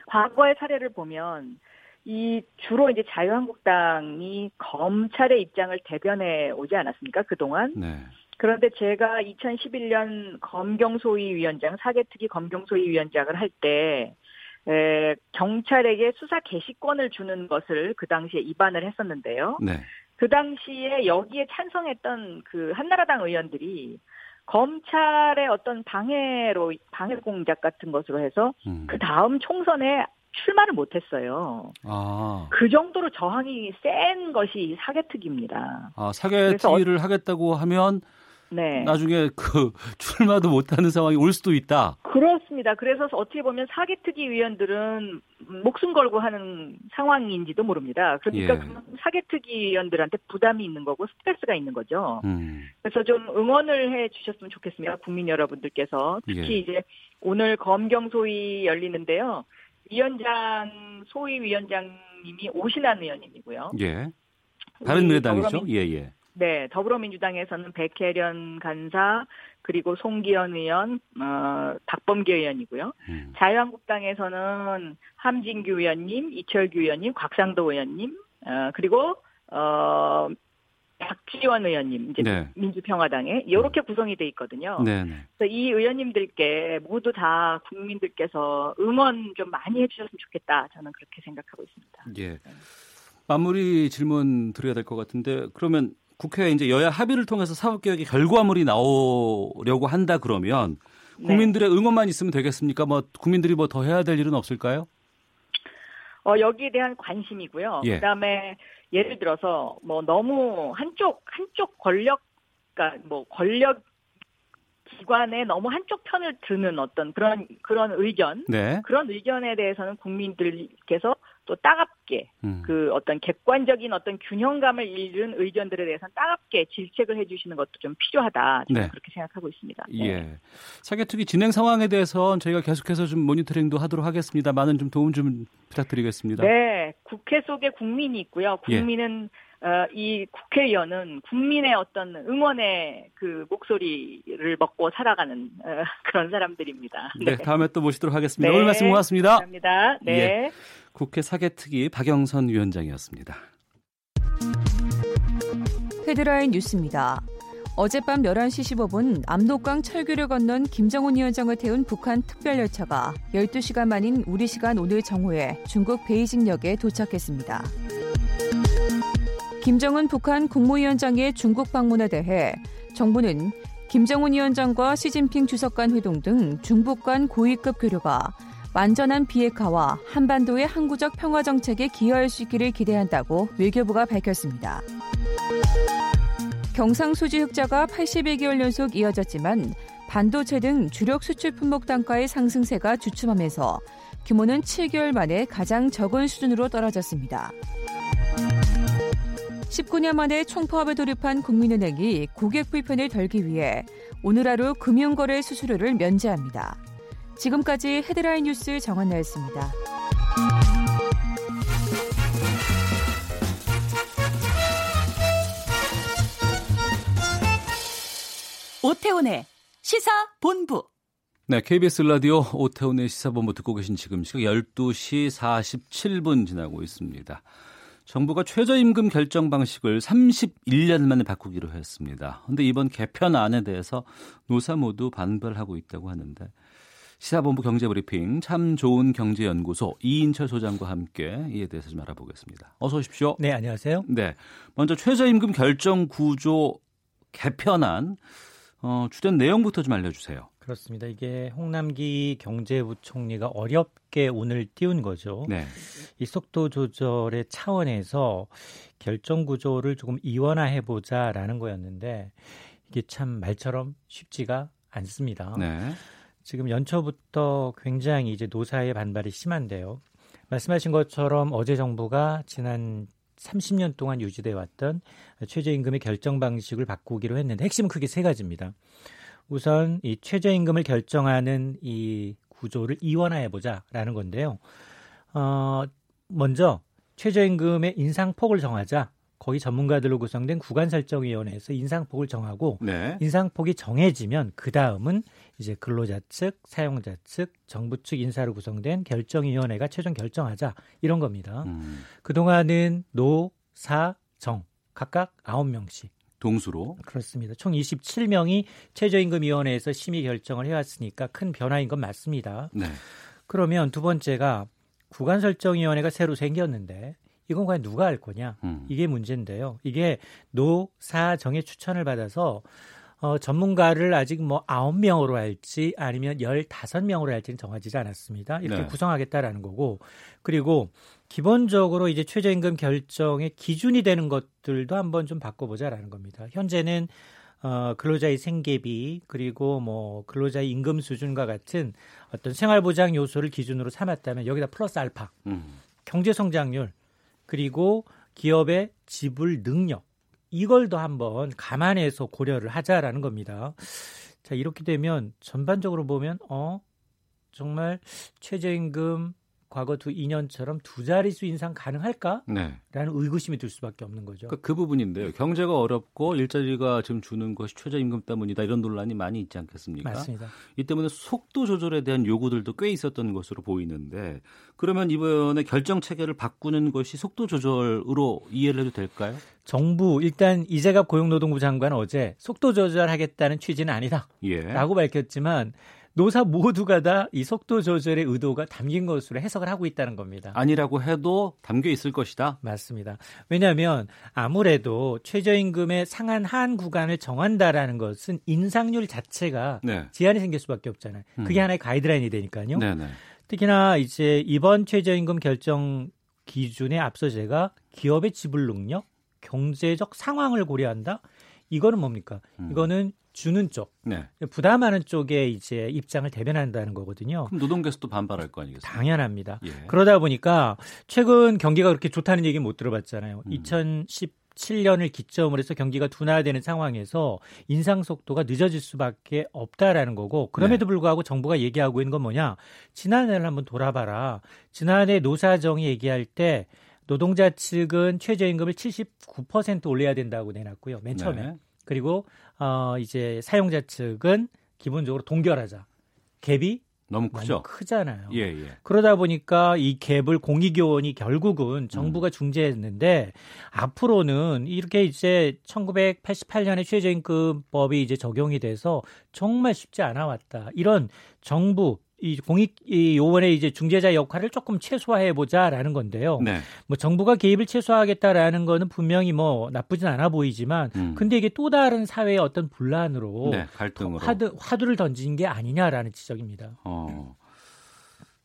과거의 사례를 보면 이 주로 이제 자유한국당이 검찰의 입장을 대변해 오지 않았습니까 그동안? 네. 그런데 제가 2011년 검경소위 위원장 사개특위 검경소위 위원장을 할때 에, 경찰에게 수사 개시권을 주는 것을 그 당시에 입안을 했었는데요. 네. 그 당시에 여기에 찬성했던 그 한나라당 의원들이 검찰의 어떤 방해로 방해 공작 같은 것으로 해서 음. 그 다음 총선에 출마를 못했어요. 아. 그 정도로 저항이 센 것이 사개특위입니다. 아 사개특위를 하겠다고 하면 네. 나중에 그 출마도 못하는 상황이 올 수도 있다. 그렇습니다. 그래서 어떻게 보면 사개특위 위원들은 목숨 걸고 하는 상황인지도 모릅니다. 그러니까 예. 그 사개특위 위원들한테 부담이 있는 거고 스트레스가 있는 거죠. 음. 그래서 좀 응원을 해 주셨으면 좋겠습니다. 국민 여러분들께서 특히 예. 이제 오늘 검경 소위 열리는데요. 위원장 소위 위원장님이 오신환 의원님이고요. 예. 다른? 더불어민- 예, 예. 네, 더불어민주당에서는 백혜련 간사 그리고 송기현 의원, 어, 박범계 의원이고요. 음. 자유한국당에서는 함진규 의원님, 이철규 의원님, 곽상도 의원님, 어, 그리고 어, 박지원 의원님, 이제 네. 민주평화당에 이렇게 구성이 돼 있거든요. 네, 네. 그래서 이 의원님들께 모두 다 국민들께서 응원 좀 많이 해주셨으면 좋겠다. 저는 그렇게 생각하고 있습니다. 예. 마무리 질문 드려야 될 것 같은데 그러면 국회에 이제 여야 합의를 통해서 사법개혁의 결과물이 나오려고 한다 그러면 네. 국민들의 응원만 있으면 되겠습니까? 뭐 국민들이 뭐 더 해야 될 일은 없을까요? 어, 여기에 대한 관심이고요. 예. 그다음에 예를 들어서 뭐 너무 한쪽 한쪽 권력 그러니까 뭐 권력 기관에 너무 한쪽 편을 드는 어떤 그런 그런 의견 네. 그런 의견에 대해서는 국민들께서 또 따갑게 음. 그 어떤 객관적인 어떤 균형감을 잃은 의견들에 대해서는 따갑게 질책을 해주시는 것도 좀 필요하다 저는 네. 그렇게 생각하고 있습니다. 네. 예. 사개특위 진행 상황에 대해서 저희가 계속해서 좀 모니터링도 하도록 하겠습니다. 많은 좀 도움 좀 부탁드리겠습니다. 네, 국회 속에 국민이 있고요. 국민은 예. 어, 이 국회의원은 국민의 어떤 응원의 그 목소리를 먹고 살아가는 어, 그런 사람들입니다. 네. 네, 다음에 또 모시도록 하겠습니다. 네, 오늘 말씀 고맙습니다. 감사합니다. 네. 예, 국회 사개특위 박영선 위원장이었습니다. 헤드라인 뉴스입니다. 어젯밤 11시 15분 압록강 철교를 건넌 김정은 위원장을 태운 북한 특별열차가 12시간 만인 우리 시간 오늘 정오에 중국 베이징역에 도착했습니다. 김정은 북한 국무위원장의 중국 방문에 대해 정부는 김정은 위원장과 시진핑 주석 간 회동 등 중북 간 고위급 교류가 완전한 비핵화와 한반도의 항구적 평화 정책에 기여할 수 있기를 기대한다고 외교부가 밝혔습니다. 경상수지 흑자가 82개월 연속 이어졌지만 반도체 등 주력 수출 품목 단가의 상승세가 주춤하면서 규모는 7개월 만에 가장 적은 수준으로 떨어졌습니다. 19년 만에 총파업에 돌입한 국민은행이 고객 불편을 덜기 위해 오늘 하루 금융거래 수수료를 면제합니다. 지금까지 헤드라인 뉴스 정한나였습니다. 오태훈의 시사 본부. 네, KBS 라디오 오태훈의 시사본부 듣고 계신 지금 시각 12시 47분 지나고 있습니다. 정부가 최저임금 결정 방식을 31년 만에 바꾸기로 했습니다. 그런데 이번 개편안에 대해서 노사 모두 반발하고 있다고 하는데 시사본부 경제브리핑 참 좋은 경제연구소 이인철 소장과 함께 이에 대해서 좀 알아보겠습니다. 어서 오십시오. 네, 안녕하세요. 네, 먼저 최저임금 결정 구조 개편안 어, 주된 내용부터 좀 알려주세요. 그렇습니다. 이게 홍남기 경제부총리가 어렵게 오늘 띄운 거죠. 네. 이 속도 조절의 차원에서 결정 구조를 조금 이원화해 보자라는 거였는데 이게 참 말처럼 쉽지가 않습니다. 네. 지금 연초부터 굉장히 이제 노사의 반발이 심한데요. 말씀하신 것처럼 어제 정부가 지난 30년 동안 유지돼 왔던 최저임금의 결정 방식을 바꾸기로 했는데 핵심은 크게 세 가지입니다. 우선 이 최저임금을 결정하는 이 구조를 이원화해 보자라는 건데요. 어, 먼저 최저임금의 인상폭을 정하자. 거의 전문가들로 구성된 구간 설정 위원회에서 인상폭을 정하고 네. 인상폭이 정해지면 그 다음은 이제 근로자 측, 사용자 측, 정부 측 인사로 구성된 결정 위원회가 최종 결정하자 이런 겁니다. 음. 그 동안은 노, 사, 정 각각 9명씩 동수로 그렇습니다. 총 27명이 최저임금위원회에서 심의 결정을 해왔으니까 큰 변화인 건 맞습니다. 네. 그러면 두 번째가 구간 설정위원회가 새로 생겼는데 이건 과연 누가 할 거냐 음. 이게 문제인데요. 이게 노사정의 추천을 받아서 어, 전문가를 아직 뭐 9명으로 할지 아니면 15명으로 할지는 정해지지 않았습니다. 이렇게 네. 구성하겠다라는 거고. 그리고 기본적으로 이제 최저임금 결정의 기준이 되는 것들도 한번 좀 바꿔보자라는 겁니다. 현재는 어, 근로자의 생계비 그리고 뭐 근로자의 임금 수준과 같은 어떤 생활보장 요소를 기준으로 삼았다면 여기다 플러스 알파, 음. 경제 성장률 그리고 기업의 지불 능력 이걸 더 한번 감안해서 고려를 하자라는 겁니다. 자, 이렇게 되면 전반적으로 보면 어 정말 최저임금 과거 두 2년처럼 두 자릿수 인상 가능할까? 네. 라는 의구심이 들 수밖에 없는 거죠. 그러니까 그 부분인데요. 경제가 어렵고 일자리가 지금 주는 것이 최저임금 때문이다 이런 논란이 많이 있지 않겠습니까? 맞습니다. 이 때문에 속도 조절에 대한 요구들도 꽤 있었던 것으로 보이는데 그러면 이번에 결정 체계를 바꾸는 것이 속도 조절으로 이해를 해도 될까요? 정부 일단 이재갑 고용노동부 장관 어제 속도 조절하겠다는 취지는 아니다. 예. 라고 밝혔지만 노사 모두가 다 이 속도 조절의 의도가 담긴 것으로 해석을 하고 있다는 겁니다. 아니라고 해도 담겨 있을 것이다. 맞습니다. 왜냐하면 아무래도 최저임금의 상한 하한 구간을 정한다라는 것은 인상률 자체가 네. 제한이 생길 수밖에 없잖아요. 그게 음. 하나의 가이드라인이 되니까요. 네네. 특히나 이제 이번 최저임금 결정 기준에 앞서 제가 기업의 지불 능력, 경제적 상황을 고려한다. 이거는 뭡니까? 음. 이거는 주는 쪽, 네. 부담하는 쪽에 이제 입장을 대변한다는 거거든요. 그럼 노동계에서도 반발할 거 아니겠어요? 당연합니다. 예. 그러다 보니까 최근 경기가 그렇게 좋다는 얘기 못 들어봤잖아요. 음. 2017년을 기점으로 해서 경기가 둔화되는 상황에서 인상 속도가 늦어질 수밖에 없다라는 거고 그럼에도 네. 불구하고 정부가 얘기하고 있는 건 뭐냐? 지난해를 한번 돌아봐라. 지난해 노사정이 얘기할 때 노동자 측은 최저임금을 79% 올려야 된다고 내놨고요. 맨 처음에. 네. 그리고 어 이제 사용자 측은 기본적으로 동결하자. 갭이 너무 크죠. 크잖아요. 예, 예. 그러다 보니까 이 갭을 공익요원이 결국은 정부가 음. 중재했는데 앞으로는 이렇게 이제 1988년에 최저임금법이 이제 적용이 돼서 정말 쉽지 않아 왔다. 이런 정부 이 공익 이 요번에 이제 중재자 역할을 조금 최소화해 보자라는 건데요. 네. 뭐 정부가 개입을 최소화하겠다라는 거는 분명히 뭐 나쁘진 않아 보이지만 음. 근데 이게 또 다른 사회의 어떤 분란으로 네, 갈등으로 화두, 화두를 던진 게 아니냐라는 지적입니다. 어.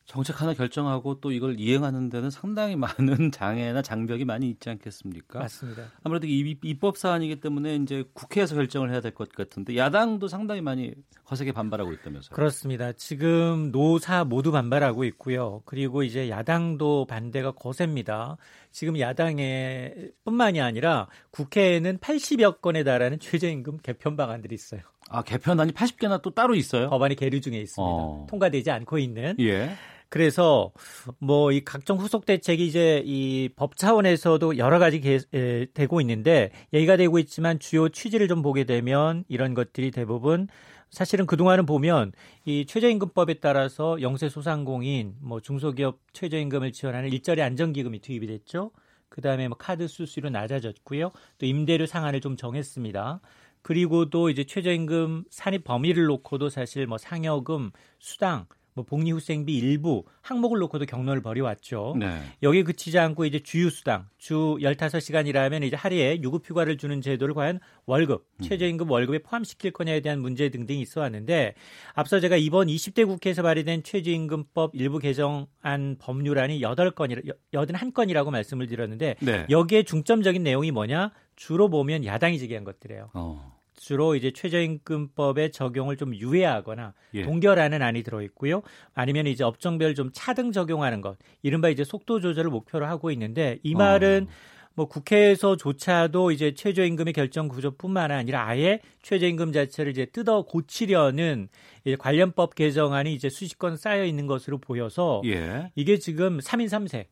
정책 하나 결정하고 또 이걸 이행하는 데는 상당히 많은 장애나 장벽이 많이 있지 않겠습니까? 맞습니다. 아무래도 이, 입법 사안이기 때문에 이제 국회에서 결정을 해야 될 것 같은데 야당도 상당히 많이 거세게 반발하고 있다면서요? 그렇습니다. 지금 노사 모두 반발하고 있고요. 그리고 이제 야당도 반대가 거셉니다. 지금 야당에 뿐만이 아니라 국회에는 80여 건에 달하는 최저임금 개편 방안들이 있어요. 아, 개편안이 80개나 또 따로 있어요? 법안이 계류 중에 있습니다. 어. 통과되지 않고 있는. 예. 그래서 뭐 이 각종 후속 대책이 이제 이 법 차원에서도 여러 가지 개, 에, 되고 있는데 얘기가 되고 있지만 주요 취지를 좀 보게 되면 이런 것들이 대부분 사실은 그동안은 보면 이 최저임금법에 따라서 영세 소상공인 뭐 중소기업 최저임금을 지원하는 일자리 안정기금이 투입이 됐죠. 그다음에 뭐 카드 수수료 낮아졌고요. 또 임대료 상한을 좀 정했습니다. 그리고 또 이제 최저임금 산입 범위를 놓고도 사실 뭐 상여금, 수당 뭐 복리 후생비 일부 항목을 놓고도 경로를 벌여왔죠. 네. 여기에 그치지 않고 이제 주휴 수당 주 15시간이라면 이제 하루에 유급 휴가를 주는 제도를 과연 월급, 음. 최저임금 월급에 포함시킬 거냐에 대한 문제 등등이 있어 왔는데 앞서 제가 이번 20대 국회에서 발의된 최저임금법 일부 개정안 법률안이 8건이라 81건이라고 말씀을 드렸는데 네. 여기에 중점적인 내용이 뭐냐? 주로 보면 야당이 제기한 것들이에요. 어. 주로 이제 최저임금법의 적용을 좀 유예하거나 예. 동결하는 안이 들어 있고요. 아니면 이제 업종별 좀 차등 적용하는 것, 이른바 이제 속도 조절을 목표로 하고 있는데 이 말은 어. 뭐 국회에서조차도 이제 최저임금의 결정 구조뿐만 아니라 아예 최저임금 자체를 이제 뜯어 고치려는 관련법 개정안이 이제 수십 건 쌓여 있는 것으로 보여서 예. 이게 지금 3인 3세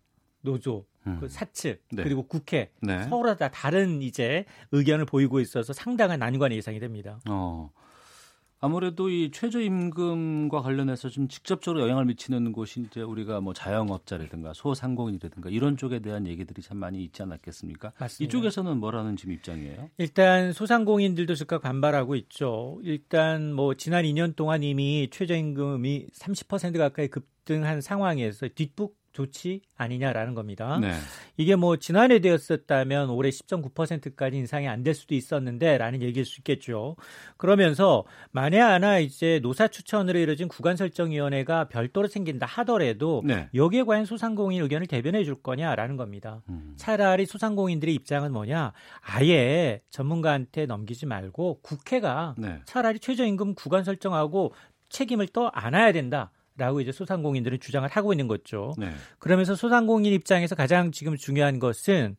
노조 음. 그 사측 네. 그리고 국회 네. 서로 다 다른 이제 의견을 보이고 있어서 상당한 난관이 예상이 됩니다. 어. 아무래도 이 최저임금과 관련해서 좀 직접적으로 영향을 미치는 곳이 이제 우리가 뭐 자영업자라든가 소상공인이라든가 이런 쪽에 대한 얘기들이 참 많이 있지 않았겠습니까? 맞습니다. 이쪽에서는 뭐라는 지금 입장이에요? 일단 소상공인들도 즉각 반발하고 있죠. 일단 뭐 지난 2년 동안 이미 최저임금이 30% 가까이 급등한 상황에서 뒷북 좋지 아니냐라는 겁니다. 네. 이게 뭐 지난해 되었었다면 올해 10.9%까지 인상이 안 될 수도 있었는데라는 얘기일 수 있겠죠. 그러면서 만에 하나 이제 노사 추천으로 이뤄진 구간 설정 위원회가 별도로 생긴다 하더라도 네. 여기에 과연 소상공인 의견을 대변해 줄 거냐라는 겁니다. 음. 차라리 소상공인들의 입장은 뭐냐? 아예 전문가한테 넘기지 말고 국회가 네. 차라리 최저임금 구간 설정하고 책임을 또 안아야 된다. 라고 이제 소상공인들은 주장을 하고 있는 거죠. 네. 그러면서 소상공인 입장에서 가장 지금 중요한 것은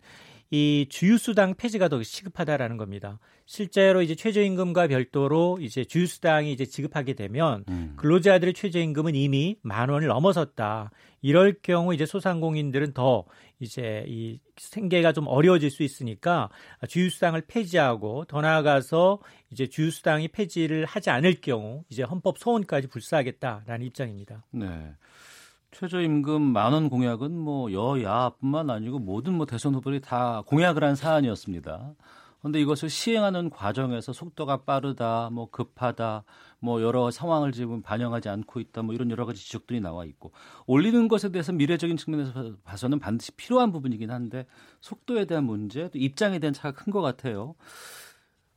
이 주유수당 폐지가 더 시급하다라는 겁니다. 실제로 이제 최저임금과 별도로 이제 주유수당이 이제 지급하게 되면 음. 근로자들의 최저임금은 이미 만 원을 넘어섰다. 이럴 경우 이제 소상공인들은 더 이제 이 생계가 좀 어려워질 수 있으니까 주유수당을 폐지하고 더 나아가서 이제 주유수당이 폐지를 하지 않을 경우 이제 헌법 소원까지 불사하겠다라는 입장입니다. 네. 최저임금 만원 공약은 뭐 여야뿐만 아니고 모든 뭐 대선 후보들이 다 공약을 한 사안이었습니다. 그런데 이것을 시행하는 과정에서 속도가 빠르다, 뭐 급하다, 뭐 여러 상황을 지금 반영하지 않고 있다, 뭐 이런 여러 가지 지적들이 나와 있고 올리는 것에 대해서 미래적인 측면에서 봐서는 반드시 필요한 부분이긴 한데 속도에 대한 문제, 또 입장에 대한 차가 큰 것 같아요.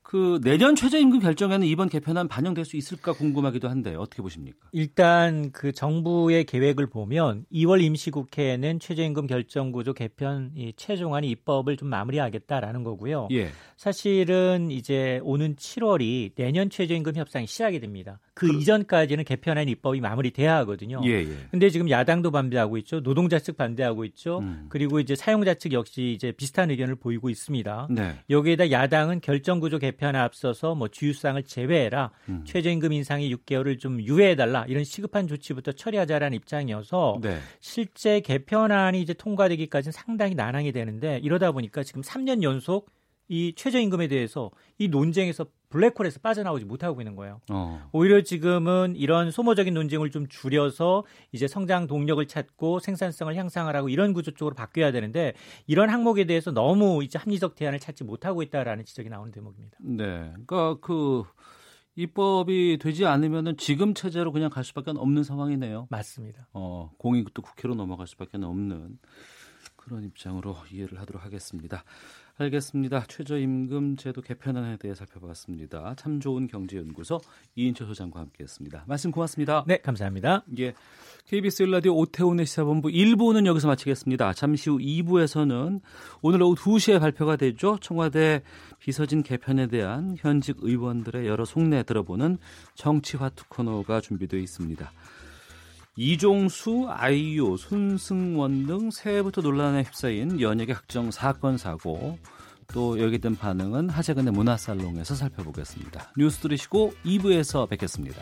그 내년 최저임금 결정에는 이번 개편안 반영될 수 있을까 궁금하기도 한데 어떻게 보십니까? 일단 그 정부의 계획을 보면 2월 임시국회에는 최저임금 결정구조 개편 이 최종안 입법을 좀 마무리하겠다라는 거고요. 예. 사실은 이제 오는 7월이 내년 최저임금 협상이 시작이 됩니다. 그, 그 이전까지는 개편안 입법이 마무리돼야 하거든요. 예, 예. 근데 지금 야당도 반대하고 있죠. 노동자 측 반대하고 있죠. 음. 그리고 이제 사용자 측 역시 이제 비슷한 의견을 보이고 있습니다. 네. 여기에다 야당은 결정 구조 개편에 앞서서 뭐 주유상을 제외해라. 음. 최저임금 인상이 6개월을 좀 유예해 달라. 이런 시급한 조치부터 처리하자라는 입장이어서 네. 실제 개편안이 이제 통과되기까지는 상당히 난항이 되는데 이러다 보니까 지금 3년 연속 이 최저임금에 대해서 이 논쟁에서 블랙홀에서 빠져나오지 못하고 있는 거예요. 어. 오히려 지금은 이런 소모적인 논쟁을 좀 줄여서 이제 성장 동력을 찾고 생산성을 향상하라고 이런 구조 쪽으로 바뀌어야 되는데 이런 항목에 대해서 너무 이제 합리적 대안을 찾지 못하고 있다라는 지적이 나오는 대목입니다. 네. 그러니까 그 입법이 되지 않으면은 지금 체제로 그냥 갈 수밖에 없는 상황이네요. 맞습니다. 어, 또 국회로 넘어갈 수밖에 없는 그런 입장으로 이해를 하도록 하겠습니다. 알겠습니다. 최저임금 제도 개편안에 대해 살펴봤습니다. 참 좋은 경제연구소 이인철 소장과 함께했습니다. 말씀 고맙습니다. 네, 감사합니다. 예, KBS 일라디오 오태훈의 시사본부 1부는 여기서 마치겠습니다. 잠시 후 2부에서는 오늘 오후 2시에 발표가 되죠. 청와대 비서진 개편에 대한 현직 의원들의 여러 속내 들어보는 정치화투 코너가 준비되어 있습니다. 이종수, 아이유, 손승원 등 새해부터 논란에 휩싸인 연예계 각종 사건 사고 또 여기에 대한 반응은 하재근의 문화살롱에서 살펴보겠습니다. 뉴스 들으시고 2부에서 뵙겠습니다.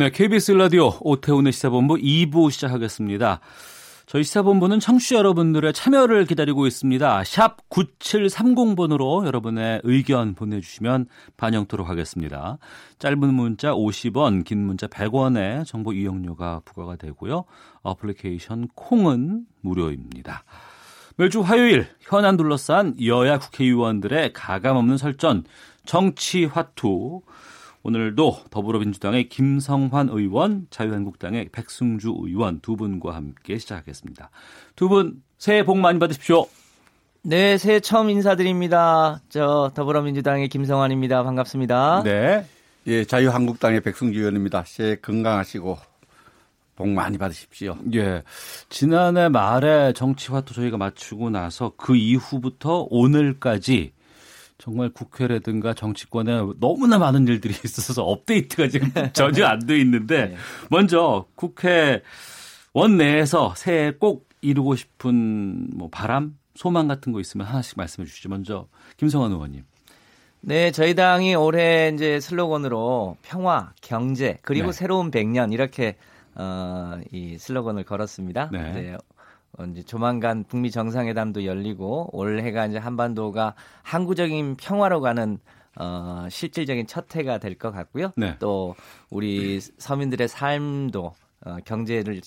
네, KBS 라디오 오태훈의 시사본부 2부 시작하겠습니다. 저희 시사본부는 청취자 여러분들의 참여를 기다리고 있습니다. 샵 9730번으로 여러분의 의견 보내주시면 반영토록 하겠습니다. 짧은 문자 50원, 긴 문자 100원의 정보 이용료가 부과가 되고요. 어플리케이션 콩은 무료입니다. 매주 화요일 현안 둘러싼 여야 국회의원들의 가감없는 설전 정치 화투 오늘도 더불어민주당의 김성환 의원, 자유한국당의 백승주 의원 두 분과 함께 시작하겠습니다. 두 분 새해 복 많이 받으십시오. 네, 새해 처음 인사드립니다. 저 더불어민주당의 김성환입니다. 반갑습니다. 네. 예, 자유한국당의 백승주 의원입니다. 새해 건강하시고 복 많이 받으십시오. 예. 지난해 말에 정치화투 저희가 맞추고 나서 그 이후부터 오늘까지 정말 국회라든가 정치권에 너무나 많은 일들이 있어서 업데이트가 지금 전혀 안 돼 있는데 네. 먼저 국회 원 내에서 새해 꼭 이루고 싶은 뭐 바람, 소망 같은 거 있으면 하나씩 말씀해 주시죠. 먼저 김성환 의원님. 네, 저희 당이 올해 이제 슬로건으로 평화, 경제, 그리고 네. 새로운 100년 이렇게 어, 이 슬로건을 걸었습니다. 네. 네. 어, 이제 조만간 북미 정상회담도 열리고 올해가 이제 한반도가 항구적인 평화로 가는 어, 실질적인 첫 해가 될 것 같고요. 네. 또 우리 서민들의 삶도 어, 경제를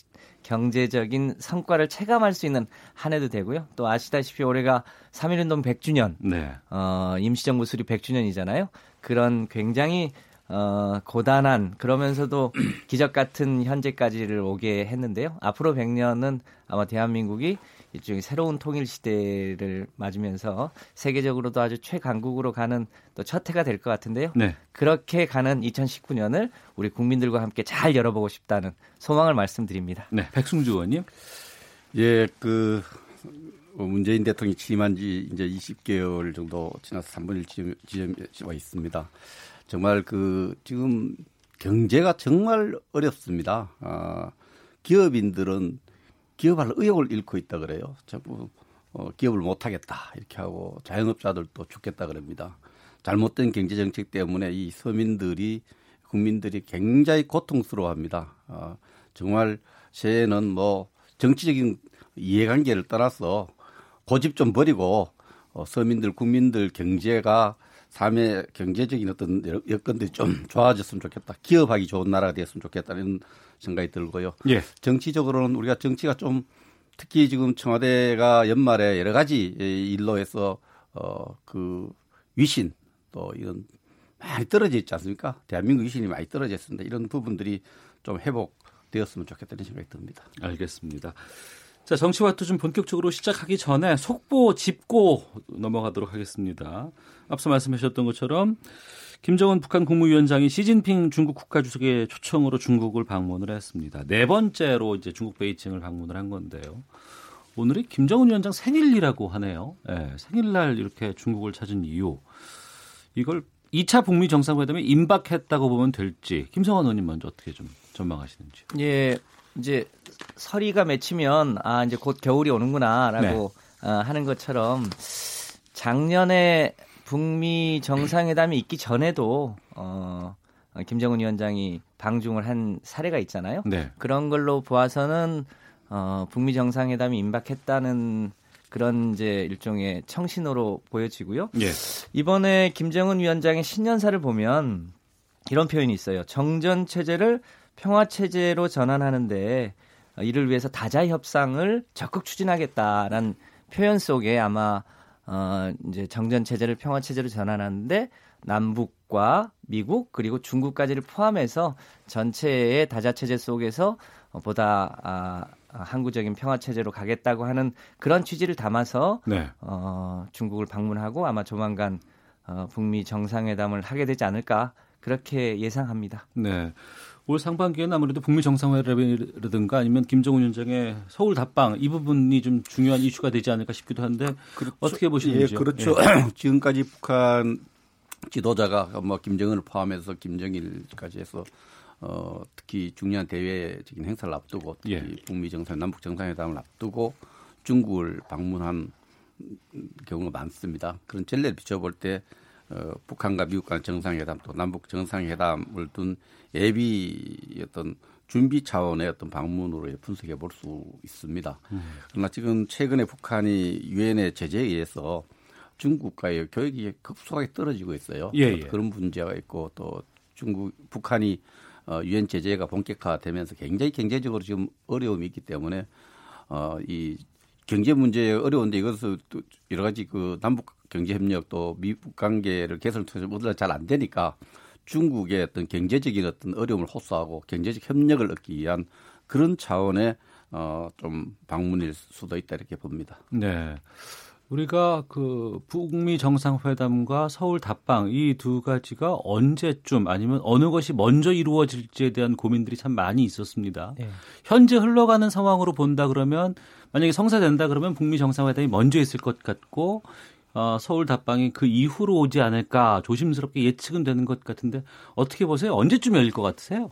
경제적인 성과를 체감할 수 있는 한 해도 되고요. 또 아시다시피 올해가 3.1운동 100주년, 네. 어, 임시정부 수립 100주년이잖아요. 그런 굉장히 어, 고단한 그러면서도 기적 같은 현재까지를 오게 했는데요. 앞으로 100년은 아마 대한민국이 일종의 새로운 통일 시대를 맞으면서 세계적으로도 아주 최강국으로 가는 또 첫 해가 될 것 같은데요. 네. 그렇게 가는 2019년을 우리 국민들과 함께 잘 열어보고 싶다는 소망을 말씀드립니다. 네, 백승주 의원님. 예, 그 문재인 대통령이 취임한 지 이제 20개월 정도 지나서 3분의 1 지점에 와 있습니다. 정말 그 지금 경제가 정말 어렵습니다. 아, 기업인들은 기업할 의욕을 잃고 있다 그래요. 자꾸 어, 기업을 못 하겠다 이렇게 하고 자영업자들도 죽겠다 그럽니다. 잘못된 경제 정책 때문에 이 서민들이 국민들이 굉장히 고통스러워합니다. 어, 정말 새해는 뭐 정치적인 이해관계를 떠나서 고집 좀 버리고 어, 서민들 국민들 경제가 삶의 경제적인 어떤 여건들이 좀 좋아졌으면 좋겠다. 기업하기 좋은 나라가 됐으면 좋겠다는 생각이 들고요. 예. 정치적으로는 우리가 정치가 좀 특히 지금 청와대가 연말에 여러 가지 일로 해서 어그 위신 또 이런 많이 떨어져 있지 않습니까? 대한민국 위신이 많이 떨어져 있습니다. 이런 부분들이 좀 회복되었으면 좋겠다는 생각이 듭니다. 알겠습니다. 자, 정치와투 좀 본격적으로 시작하기 전에 속보 짚고 넘어가도록 하겠습니다. 앞서 말씀하셨던 것처럼 김정은 북한 국무위원장이 시진핑 중국 국가주석의 초청으로 중국을 방문을 했습니다. 네 번째로 이제 중국 베이징을 방문을 한 건데요. 오늘이 김정은 위원장 생일이라고 하네요. 네, 생일날 이렇게 중국을 찾은 이유. 이걸 2차 북미 정상회담에 임박했다고 보면 될지 김성환 의원님 먼저 어떻게 좀 전망하시는지. 예, 이제 서리가 맺히면 아 이제 곧 겨울이 오는구나라고 네. 어, 하는 것처럼 작년에 북미 정상회담이 있기 전에도 어, 김정은 위원장이 방중을 한 사례가 있잖아요. 네. 그런 걸로 보아서는 어, 북미 정상회담이 임박했다는 그런 이제 일종의 청신호로 보여지고요. 예. 이번에 김정은 위원장의 신년사를 보면 이런 표현이 있어요. 정전 체제를 평화 체제로 전환하는데 이를 위해서 다자 협상을 적극 추진하겠다라는 표현 속에 아마 어 이제 정전 체제를 평화 체제로 전환하는데 남북과 미국 그리고 중국까지를 포함해서 전체의 다자 체제 속에서 보다 아, 항구적인 평화 체제로 가겠다고 하는 그런 취지를 담아서 네. 어, 중국을 방문하고 아마 조만간 어, 북미 정상회담을 하게 되지 않을까 그렇게 예상합니다. 네. 올 상반기에는 아무래도 북미 정상회담이라든가 아니면 김정은 위원장의 서울 답방 이 부분이 좀 중요한 이슈가 되지 않을까 싶기도 한데 그렇죠. 어떻게 보시는지요? 예, 그렇죠. 예. 지금까지 북한 지도자가 뭐 김정은을 포함해서 김정일까지 해서 어, 특히 중요한 대외적인 행사를 앞두고 예. 북미 정상, 남북 정상회담을 앞두고 중국을 방문한 경우가 많습니다. 그런 전례를 비춰볼 때 어, 북한과 미국 간 정상회담 또 남북 정상회담을 둔 예비 어떤 준비 차원의 어떤 방문으로 분석해 볼 수 있습니다. 음. 그러나 지금 최근에 북한이 유엔의 제재에 의해서 중국과의 교역이 급속하게 떨어지고 있어요. 예, 예. 그런 문제가 있고 또 중국 북한이 어, 유엔 제재가 본격화되면서 굉장히 경제적으로 지금 어려움이 있기 때문에 어, 이 경제 문제에 어려운데 이것을 또 여러 가지 그 남북 경제 협력 또 미국 관계를 개선을 통해서 모두 잘안 되니까 중국의 어떤 경제적인 어떤 어려움을 호소하고 경제적 협력을 얻기 위한 그런 차원의 어, 좀 방문일 수도 있다 이렇게 봅니다. 네. 우리가 그 북미 정상회담과 서울 답방 이 두 가지가 언제쯤 아니면 어느 것이 먼저 이루어질지에 대한 고민들이 참 많이 있었습니다. 네. 현재 흘러가는 상황으로 본다 그러면 만약에 성사된다 그러면 북미 정상회담이 먼저 있을 것 같고 어, 서울 답방이 그 이후로 오지 않을까 조심스럽게 예측은 되는 것 같은데 어떻게 보세요? 언제쯤 열릴 것 같으세요?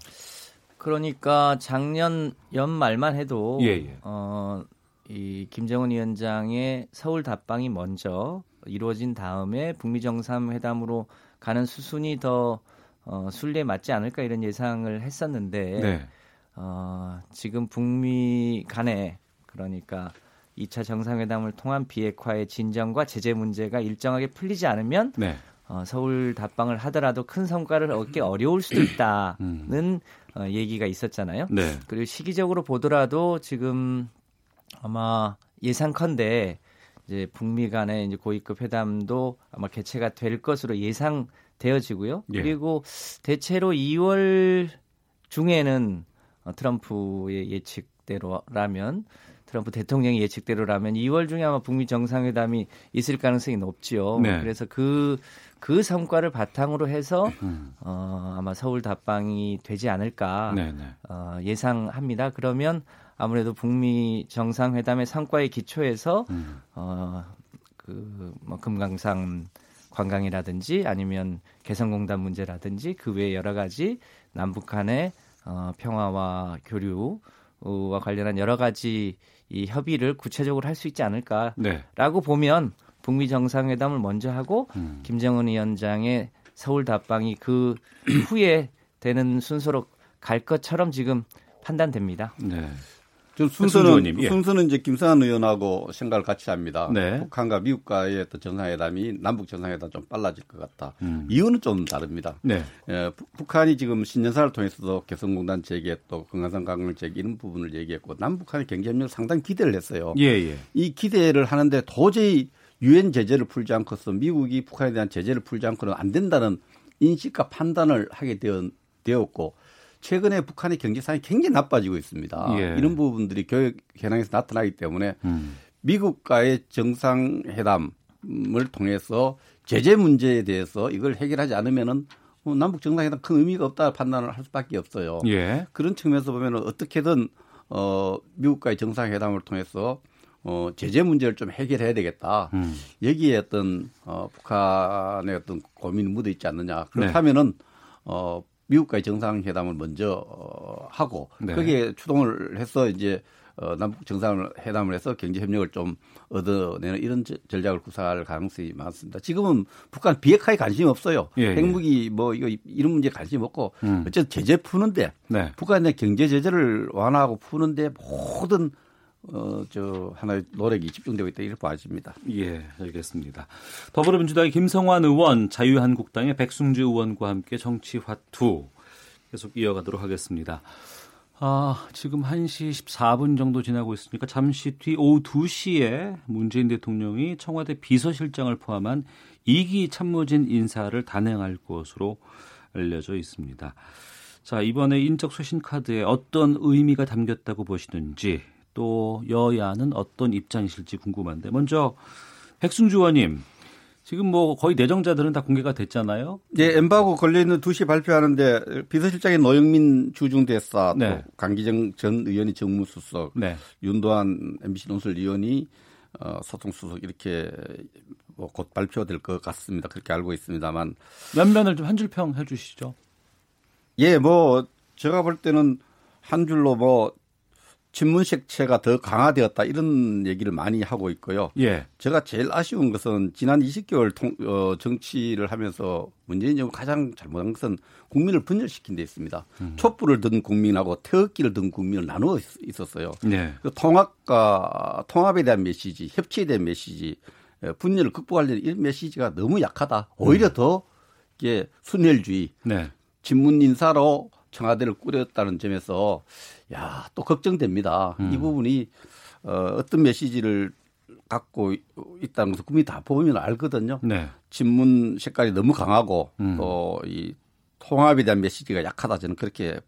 그러니까 작년 연말만 해도 예, 예. 어, 이 김정은 위원장의 서울 답방이 먼저 이루어진 다음에 북미 정상회담으로 가는 수순이 더 어, 순리에 맞지 않을까 이런 예상을 했었는데 네. 어, 지금 북미 간에 그러니까 2차 정상회담을 통한 비핵화의 진정과 제재 문제가 일정하게 풀리지 않으면 네. 어, 서울 답방을 하더라도 큰 성과를 얻기 어려울 수도 있다는 음. 어, 얘기가 있었잖아요. 네. 그리고 시기적으로 보더라도 지금 아마 예상컨대 이제 북미 간의 이제 고위급 회담도 아마 개최가 될 것으로 예상되어지고요. 예. 그리고 대체로 2월 중에는 어, 트럼프의 예측대로라면 트럼프 대통령의 예측대로라면 2월 중에 아마 북미 정상회담이 있을 가능성이 높지요. 네. 그래서 그, 그 성과를 바탕으로 해서 음. 어, 아마 서울 답방이 되지 않을까 네, 네. 어, 예상합니다. 그러면 아무래도 북미 정상회담의 성과의 기초에서 음. 어, 그뭐 금강산 관광이라든지 아니면 개성공단 문제라든지 그 외에 여러 가지 남북 간의 어, 평화와 교류와 관련한 여러 가지 이 협의를 구체적으로 할 수 있지 않을까라고 네. 보면 북미 정상회담을 먼저 하고 음. 김정은 위원장의 서울 답방이 그 후에 되는 순서로 갈 것처럼 지금 판단됩니다. 네. 저 순서는 예. 순서는 이제 김상한 의원하고 생각을 같이 합니다. 네. 북한과 미국과의 어떤 정상회담이 남북 정상회담 좀 빨라질 것 같다. 음. 이유는 좀 다릅니다. 네. 예, 북한이 지금 신년사를 통해서도 개성공단 재개 또 금강산 강을 재개 이런 부분을 얘기했고 남북한의 경제협력 상당히 기대를 했어요. 예, 예. 이 기대를 하는데 도저히 유엔 제재를 풀지 않고서 미국이 북한에 대한 제재를 풀지 않고는 안 된다는 인식과 판단을 하게 되었고 최근에 북한의 경제 상황이 굉장히 나빠지고 있습니다. 예. 이런 부분들이 교육 현황에서 나타나기 때문에 음. 미국과의 정상회담을 통해서 제재 문제에 대해서 이걸 해결하지 않으면은 뭐 남북 정상회담 큰 의미가 없다 판단을 할 수밖에 없어요. 예. 그런 측면에서 보면은 어떻게든 어 미국과의 정상회담을 통해서 어 제재 문제를 좀 해결해야 되겠다. 음. 여기에 어떤 어 북한의 어떤 고민이 묻어 있지 않느냐. 그렇다면은 네. 어 미국과의 정상회담을 먼저 어, 하고 네. 거기에 추동을 해서 이제 어, 남북 정상회담을 해서 경제 협력을 좀 얻어내는 이런 전략을 구사할 가능성이 많습니다. 지금은 북한 비핵화에 관심이 없어요. 예, 예. 핵무기 뭐 이거 이런 문제 관심 없고 음. 어쨌든 제재 푸는데 네. 북한의 경제 제재를 완화하고 푸는데 모든 어, 저, 하나의 노력이 집중되고 있다, 이렇게 봐집니다. 예, 알겠습니다. 더불어민주당의 김성환 의원, 자유한국당의 백승주 의원과 함께 정치화투 계속 이어가도록 하겠습니다. 아, 지금 1시 14분 정도 지나고 있으니까 잠시 뒤 오후 2시에 문재인 대통령이 청와대 비서실장을 포함한 2기 참모진 인사를 단행할 것으로 알려져 있습니다. 자, 이번에 인적 쇄신 카드에 어떤 의미가 담겼다고 보시는지 또 여야는 어떤 입장이실지 궁금한데 먼저 백승주 의원님 지금 뭐 거의 내정자들은 다 공개가 됐잖아요. 네, 엠바고 걸려 있는 2시 발표하는데 비서실장의 노영민 주중대사, 네. 또 강기정 전 의원이 정무수석, 네. 윤도한 MBC 논설위원이 어, 소통수석 이렇게 뭐곧 발표될 것 같습니다. 그렇게 알고 있습니다만 몇 면을 좀 한 줄 평 해주시죠. 예, 뭐 제가 볼 때는 한 줄로 뭐 친문색채가 더 강화되었다 이런 얘기를 많이 하고 있고요. 예. 제가 제일 아쉬운 것은 지난 20개월 통, 어, 정치를 하면서 문재인 정부 가장 잘못한 것은 국민을 분열시킨 데 있습니다. 음. 촛불을 든 국민하고 태극기를 든 국민을 나누어 있었어요. 네. 그 통합과 통합에 대한 메시지, 협치에 대한 메시지, 분열을 극복하려는 이런 메시지가 너무 약하다. 오히려 음. 더 이게 순혈주의, 네. 진문 인사로 청와대를 꾸렸다는 점에서 야, 또 걱정됩니다. 음. 이 부분이 어, 어떤 메시지를 갖고 있다는 것을 국민이 다 보면 알거든요. 네. 신문 색깔이 너무 강하고 음. 또이 통합에 대한 메시지가 약하다 저는 그렇게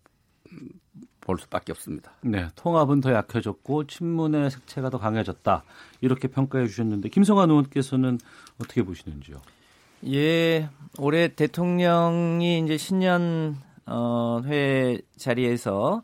볼 수밖에 없습니다. 네, 통합은 더 약해졌고 친문의 색채가 더 강해졌다 이렇게 평가해 주셨는데 김성환 의원께서는 어떻게 보시는지요? 예, 올해 대통령이 이제 신년 어, 회 자리에서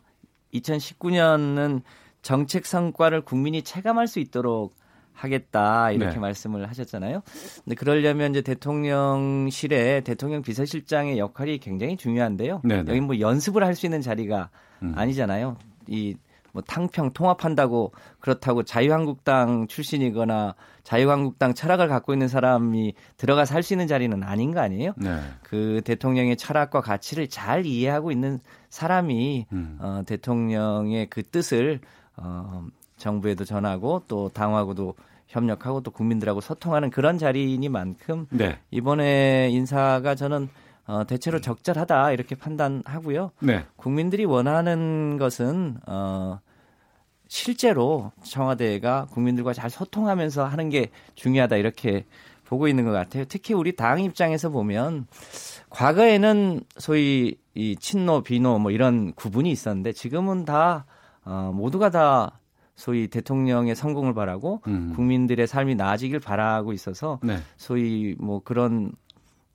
2019년은 정책 성과를 국민이 체감할 수 있도록 하겠다 이렇게 네. 말씀을 하셨잖아요. 근데 그러려면 이제 대통령실에 대통령 비서실장의 역할이 굉장히 중요한데요. 네네. 네. 여기 뭐 연습을 할 수 있는 자리가 음. 아니잖아요. 이 뭐 탕평 통합한다고 그렇다고 자유한국당 출신이거나 자유한국당 철학을 갖고 있는 사람이 들어가서 할 수 있는 자리는 아닌 거 아니에요? 네. 그 대통령의 철학과 가치를 잘 이해하고 있는 사람이 음. 어, 대통령의 그 뜻을 어, 정부에도 전하고 또 당하고도 협력하고 또 국민들하고 소통하는 그런 자리이니만큼 네. 이번에 인사가 저는 어, 대체로 적절하다 이렇게 판단하고요. 네. 국민들이 원하는 것은 어, 실제로 청와대가 국민들과 잘 소통하면서 하는 게 중요하다 이렇게 보고 있는 것 같아요. 특히 우리 당 입장에서 보면 과거에는 소위 이 친노 비노 뭐 이런 구분이 있었는데 지금은 다 어, 모두가 다 소위 대통령의 성공을 바라고 음. 국민들의 삶이 나아지길 바라고 있어서 네. 소위 뭐 그런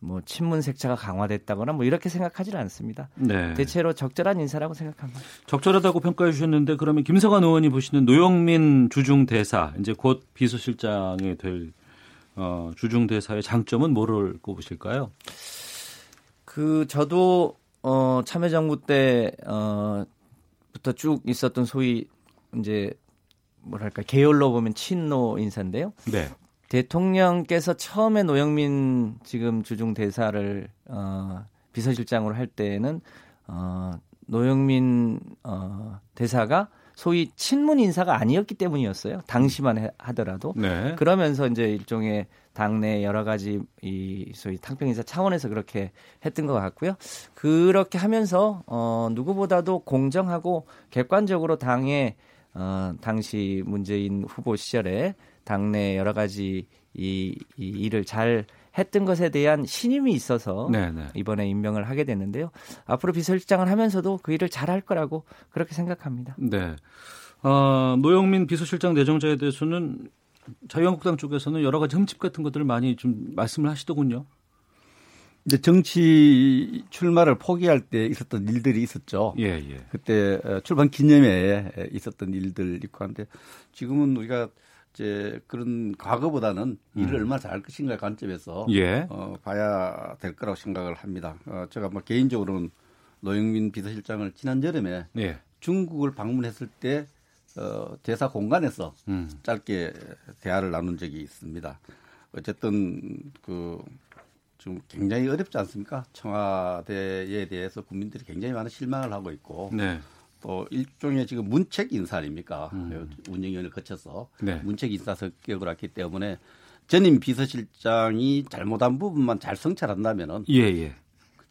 뭐 친문 색채가 강화됐다거나 뭐 이렇게 생각하지는 않습니다. 네. 대체로 적절한 인사라고 생각합니다. 적절하다고 평가해 주셨는데 그러면 김성환 의원이 보시는 노영민 주중 대사 이제 곧 비서실장이 될 어, 주중 대사의 장점은 뭐를 꼽으실까요? 그 저도 어, 참여정부 때 어, 부터 쭉 있었던 소위 이제 뭐랄까 계열로 보면 친노 인사인데요. 네. 대통령께서 처음에 노영민 지금 주중 대사를 어, 비서실장으로 할 때는 어, 노영민 어, 대사가 소위 친문 인사가 아니었기 때문이었어요. 당시만 해, 하더라도. 네. 그러면서 이제 일종의 당내 여러 가지 이 소위 탕평 인사 차원에서 그렇게 했던 것 같고요. 그렇게 하면서 어 누구보다도 공정하고 객관적으로 당의 어 당시 문재인 후보 시절에 당내 여러 가지 이, 이 일을 잘 했던 것에 대한 신임이 있어서 네네. 네. 이번에 임명을 하게 됐는데요. 앞으로 비서실장을 하면서도 그 일을 잘할 거라고 그렇게 생각합니다. 네. 어, 노영민 비서실장 내정자에 대해서는 자유한국당 쪽에서는 여러 가지 흠집 같은 것들을 많이 좀 말씀을 하시더군요. 이제 정치 출마를 포기할 때 있었던 일들이 있었죠. 예, 예. 그때 어, 출판 기념회에 있었던 일들 있고 한데 지금은 우리가 이제 그런 과거보다는 음. 일을 얼마나 잘할 것인가 관점에서 예. 어, 봐야 될 거라고 생각을 합니다. 어, 제가 뭐 개인적으로는 노영민 비서실장을 지난 여름에 예. 중국을 방문했을 때 어, 대사 공간에서 음. 짧게 대화를 나눈 적이 있습니다. 어쨌든 그좀 굉장히 어렵지 않습니까? 청와대에 대해서 국민들이 굉장히 많은 실망을 하고 있고 네. 또 일종의 지금 문책 인사 아닙니까? 음. 운영위원을 거쳐서 네. 문책 인사 성격을 했기 때문에 전임 비서실장이 잘못한 부분만 잘 성찰한다면은 예, 예.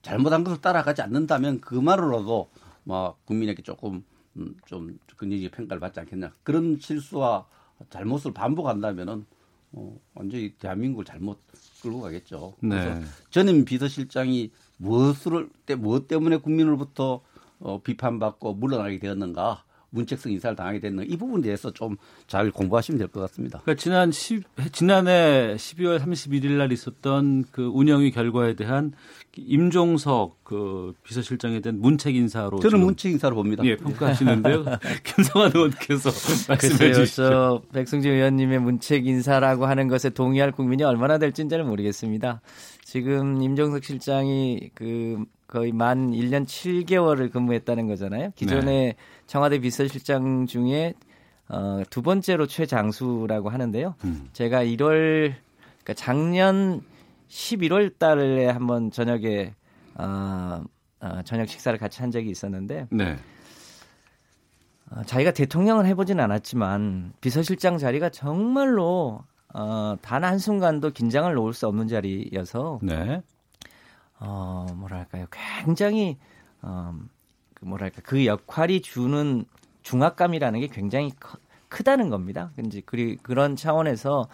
잘못한 것을 따라가지 않는다면 그 말로라도 뭐 국민에게 조금 음, 좀 긍정적인 평가를 받지 않겠냐. 그런 실수와 잘못을 반복한다면은 어, 완전히 대한민국을 잘못 끌고 가겠죠. 네. 그래서 전임 비서실장이 무엇을 때 무엇 때문에 국민으로부터 어, 비판받고 물러나게 되었는가 문책성 인사를 당하게 됐는 이 부분에 대해서 좀 잘 공부하시면 될 것 같습니다. 그러니까 지난 10, 지난해 12월 31일 날 있었던 그 운영위 결과에 대한 임종석 그 비서실장에 대한 문책 인사로 저는 문책 인사로 봅니다. 예, 평가하시는데요. 김성환 의원께서 말씀해 주시죠. 백승진 의원님의 문책 인사라고 하는 것에 동의할 국민이 얼마나 될지는 잘 모르겠습니다. 지금 임종석 실장이 그 거의 만 1년 7개월을 근무했다는 거잖아요. 기존에 네. 청와대 비서실장 중에 어, 두 번째로 최장수라고 하는데요. 음. 제가 1월 그러니까 작년 11월 달에 한번 저녁에 어, 어, 저녁 식사를 같이 한 적이 있었는데 네. 어, 자기가 대통령을 해보진 않았지만 비서실장 자리가 정말로 어, 단 한순간도 긴장을 놓을 수 없는 자리여서 네. 어, 뭐랄까요. 굉장히, 어, 그 뭐랄까. 그 역할이 주는 중압감이라는 게 굉장히 커, 크다는 겁니다. 이제 그리, 그런 차원에서,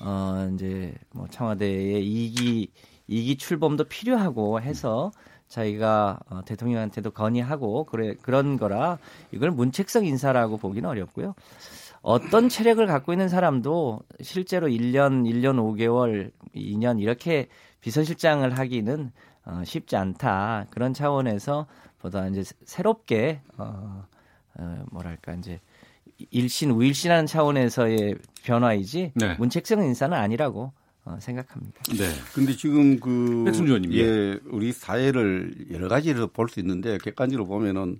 어, 이제 뭐 청와대의 이기, 이기 출범도 필요하고 해서 자기가 어, 대통령한테도 건의하고 그래 그런 거라 이걸 문책성 인사라고 보기는 어렵고요. 어떤 체력을 갖고 있는 사람도 실제로 1년, 1년 5개월, 2년 이렇게 비서실장을 하기는 어, 쉽지 않다 그런 차원에서 보다 이제 새롭게 어, 어 뭐랄까 이제 일신 우일신하는 차원에서의 변화이지 네. 문책성 인사는 아니라고 어, 생각합니다. 네. 근데 지금 그 백승주원님 예, 우리 사회를 여러 가지로 볼 수 있는데 객관적으로 보면은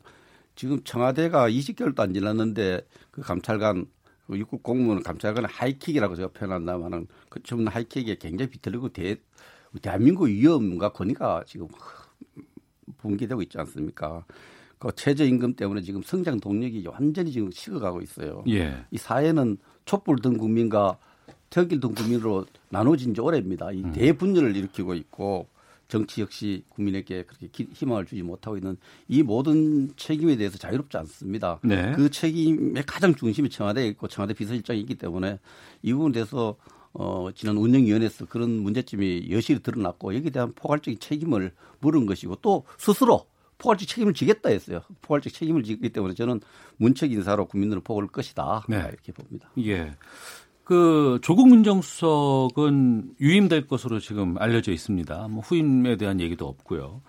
지금 청와대가 20개월도 안 지났는데 그 감찰관 그 육국 공무원 감찰관 하이킥이라고 제가 표현한다면은 그 처음 하이킥에 굉장히 비틀리고 대 대한민국 위험과 권위가 지금 붕괴되고 있지 않습니까? 그 최저임금 때문에 지금 성장 동력이 완전히 지금 식어가고 있어요. 예. 이 사회는 촛불 등 국민과 특일 등 국민으로 나눠진 지 오래입니다. 이 음. 대분열을 일으키고 있고 정치 역시 국민에게 그렇게 희망을 주지 못하고 있는 이 모든 책임에 대해서 자유롭지 않습니다. 네. 그 책임의 가장 중심이 청와대에 있고 청와대 비서실장이 있기 때문에 이 부분에 대해서 어, 지난 운영위원회에서 그런 문제점이 여실히 드러났고 여기에 대한 포괄적인 책임을 물은 것이고 또 스스로 포괄적 책임을 지겠다 했어요. 포괄적 책임을 지기 때문에 저는 문책 인사로 국민들을 보고올 것이다. 네. 이렇게 봅니다. 예. 그 조국 민정수석은 유임될 것으로 지금 알려져 있습니다. 뭐 후임에 대한 얘기도 없고요.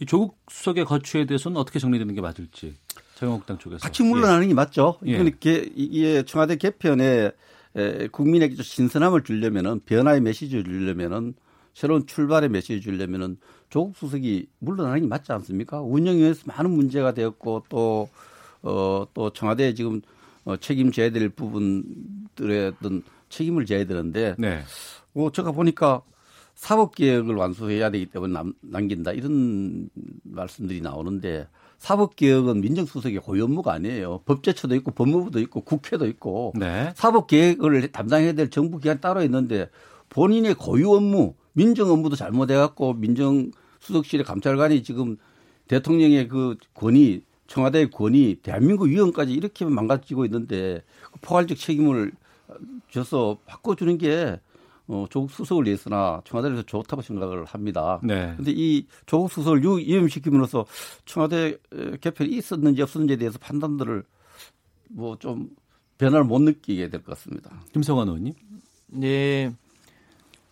이 조국 수석의 거취에 대해서는 어떻게 정리되는 게 맞을지 자유한국당 쪽에서 같이 물러나는 예. 게 맞죠. 예. 이게 이게 청와대 개편에 에, 국민에게 좀 신선함을 주려면은 변화의 메시지를 주려면은 새로운 출발의 메시지를 주려면은 조국 수석이 물러나는 게 맞지 않습니까? 운영위에서 많은 문제가 되었고 또 어, 또 청와대에 지금 어, 책임져야 될 부분들의 어떤 책임을 져야 되는데, 네. 어, 제가 보니까 사법개혁을 완수해야 되기 때문에 남, 남긴다 이런 말씀들이 나오는데 사법개혁은 민정수석의 고유 업무가 아니에요. 법제처도 있고 법무부도 있고 국회도 있고 네. 사법개혁을 담당해야 될 정부 기관 따로 있는데 본인의 고유 업무 민정 업무도 잘못해갖고 민정수석실의 감찰관이 지금 대통령의 그 권위 청와대의 권위, 대한민국 위원까지 이렇게 망가지고 있는데 그 포괄적 책임을 줘서 바꿔주는 게 어, 조국 수석을 위해서나 청와대에서 좋다고 생각을 합니다. 네. 근데 이 조국 수석을 유임시킴으로써 청와대 개편이 있었는지 없었는지에 대해서 판단들을 뭐 좀 변화를 못 느끼게 될 것 같습니다. 김성환 의원님. 네.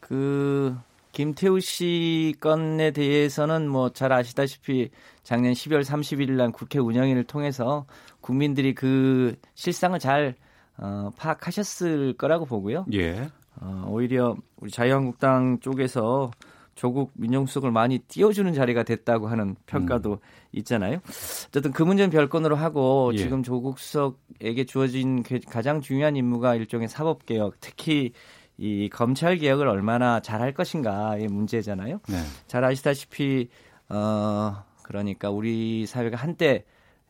그 김태우 씨 건에 대해서는 뭐 잘 아시다시피 작년 12월 30일 날 국회 운영위를 통해서 국민들이 그 실상을 잘 어, 파악하셨을 거라고 보고요. 예. 어, 오히려 우리 자유한국당 쪽에서 조국 민정수석을 많이 띄워주는 자리가 됐다고 하는 평가도 음. 있잖아요. 어쨌든 그 문제는 별건으로 하고 예. 지금 조국 수석에게 주어진 그 가장 중요한 임무가 일종의 사법개혁, 특히 이 검찰 개혁을 얼마나 잘할 것인가의 문제잖아요. 네. 잘 아시다시피 어 그러니까 우리 사회가 한때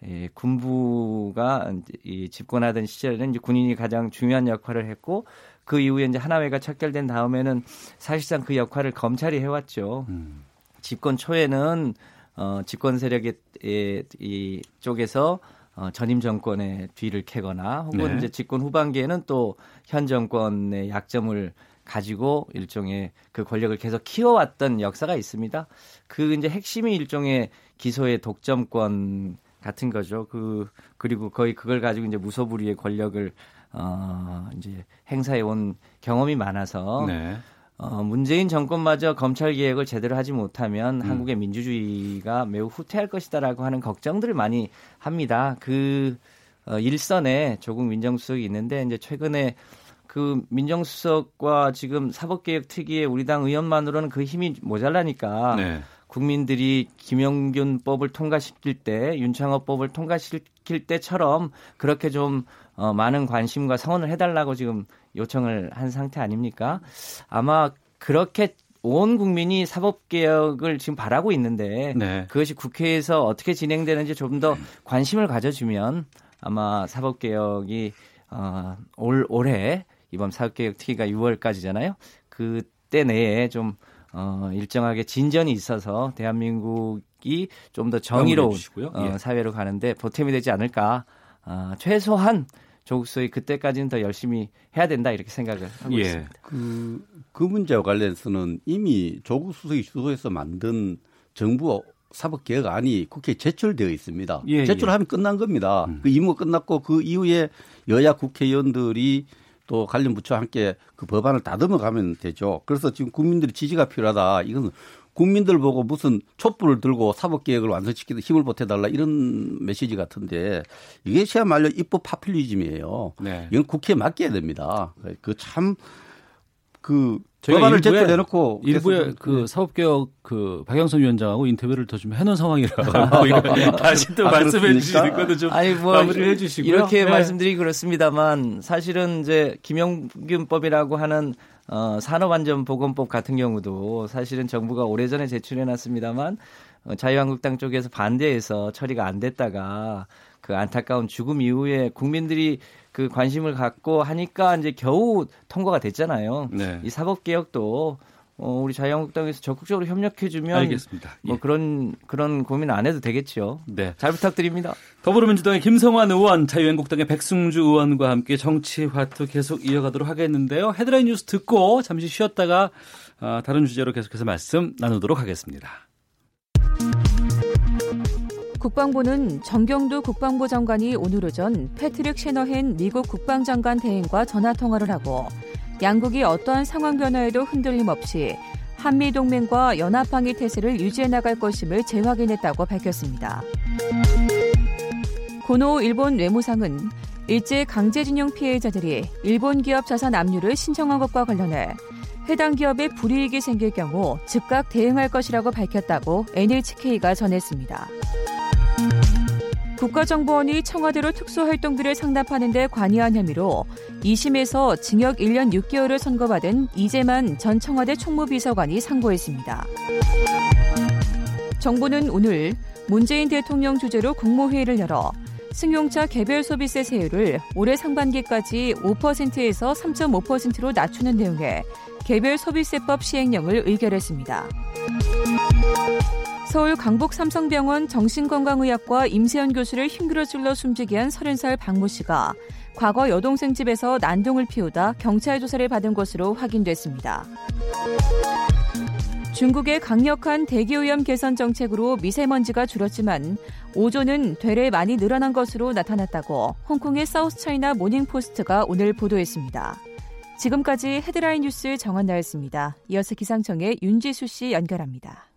예, 군부가 이 집권하던 시절에는 이제 군인이 가장 중요한 역할을 했고 그 이후에 이제 하나회가 척결된 다음에는 사실상 그 역할을 검찰이 해왔죠. 음. 집권 초에는 어, 집권 세력의 이, 이 쪽에서 어, 전임 정권의 뒤를 캐거나 혹은 네. 이제 집권 후반기에는 또 현 정권의 약점을 가지고 일종의 그 권력을 계속 키워왔던 역사가 있습니다. 그 이제 핵심이 일종의 기소의 독점권 같은 거죠. 그 그리고 거의 그걸 가지고 이제 무소불위의 권력을 어 이제 행사해 온 경험이 많아서 네. 어, 문재인 정권마저 검찰 개혁을 제대로 하지 못하면 음. 한국의 민주주의가 매우 후퇴할 것이다라고 하는 걱정들을 많이 합니다. 그 어, 일선에 조국 민정수석이 있는데 이제 최근에 그 민정수석과 지금 사법개혁 특위의 우리 당 의원만으로는 그 힘이 모자라니까 네. 국민들이 김영균법을 통과시킬 때 윤창호법을 통과시킬 때처럼 그렇게 좀 어, 많은 관심과 성원을 해달라고 지금 요청을 한 상태 아닙니까? 아마 그렇게 온 국민이 사법 개혁을 지금 바라고 있는데 네. 그것이 국회에서 어떻게 진행되는지 좀 더 관심을 가져주면 아마 사법 개혁이 어, 올 올해 이번 사법 개혁 특위가 6월까지잖아요. 그때 내에 좀 어, 일정하게 진전이 있어서 대한민국이 좀 더 정의로운 어, 예. 사회로 가는데 보탬이 되지 않을까. 어, 최소한 조국수의 그때까지는 더 열심히 해야 된다 이렇게 생각을 하고 예. 있습니다. 그, 그 문제와 관련해서는 이미 조국 수석이 주도해서 만든 정부 사법 개혁안이 국회에 제출되어 있습니다. 예, 예. 제출하면 예. 끝난 겁니다. 음. 그 임무가 끝났고 그 이후에 여야 국회의원들이 또 관련 부처와 함께 그 법안을 다듬어 가면 되죠. 그래서 지금 국민들의 지지가 필요하다. 이건 국민들 보고 무슨 촛불을 들고 사법개혁을 완성시키는 힘을 보태달라 이런 메시지 같은데 이게 시야말로 입법 파퓰리즘이에요. 네. 이건 국회에 맡겨야 됩니다. 그 참 그 법안을 제출해놓고 일부에 그 사법개혁 그 박영선 위원장하고 인터뷰를 더 좀 해놓은 상황이라 고 다시 또 아, 말씀해 주시는 것도 좀 아니 뭐 마무리해 주시고요. 이렇게 네. 말씀드리 기 그렇습니다만 사실은 이제 김영균법이라고 하는 어, 산업안전보건법 같은 경우도 사실은 정부가 오래전에 제출해 놨습니다만 어, 자유한국당 쪽에서 반대해서 처리가 안 됐다가 그 안타까운 죽음 이후에 국민들이 그 관심을 갖고 하니까 이제 겨우 통과가 됐잖아요. 네. 이 사법 개혁도 어, 우리 자유한국당에서 적극적으로 협력해주면 알겠습니다. 뭐 예. 그런 그런 고민 안 해도 되겠죠. 네, 잘 부탁드립니다. 더불어민주당의 김성환 의원, 자유한국당의 백승주 의원과 함께 정치 화투 계속 이어가도록 하겠는데요. 헤드라인 뉴스 듣고 잠시 쉬었다가 어, 다른 주제로 계속해서 말씀 나누도록 하겠습니다. 국방부는 정경두 국방부 장관이 오늘 오전 패트릭 셰너헨 미국 국방장관 대행과 전화 통화를 하고 양국이 어떠한 상황 변화에도 흔들림 없이 한미 동맹과 연합방위 태세를 유지해 나갈 것임을 재확인했다고 밝혔습니다. 고노 일본 외무상은 일제 강제징용 피해자들이 일본 기업 자산 압류를 신청한 것과 관련해 해당 기업에 불이익이 생길 경우 즉각 대응할 것이라고 밝혔다고 NHK가 전했습니다. 국가정보원이 청와대로 특수활동비를 상납하는 데 관여한 혐의로 2심에서 징역 1년 6개월을 선고받은 이재만 전 청와대 총무비서관이 상고했습니다. 정부는 오늘 문재인 대통령 주재로 국무회의를 열어 승용차 개별 소비세 세율을 올해 상반기까지 5%에서 3.5%로 낮추는 내용의 개별 소비세법 시행령을 의결했습니다. 서울 강북 삼성병원 정신건강의학과 임세원 교수를 흉기로 찔러 숨지게 한 30살 박모 씨가 과거 여동생 집에서 난동을 피우다 경찰 조사를 받은 것으로 확인됐습니다. 중국의 강력한 대기오염 개선 정책으로 미세먼지가 줄었지만 오존은 되레 많이 늘어난 것으로 나타났다고 홍콩의 사우스차이나 모닝포스트가 오늘 보도했습니다. 지금까지 헤드라인 뉴스 정한나였습니다. 이어서 기상청의 윤지수 씨 연결합니다.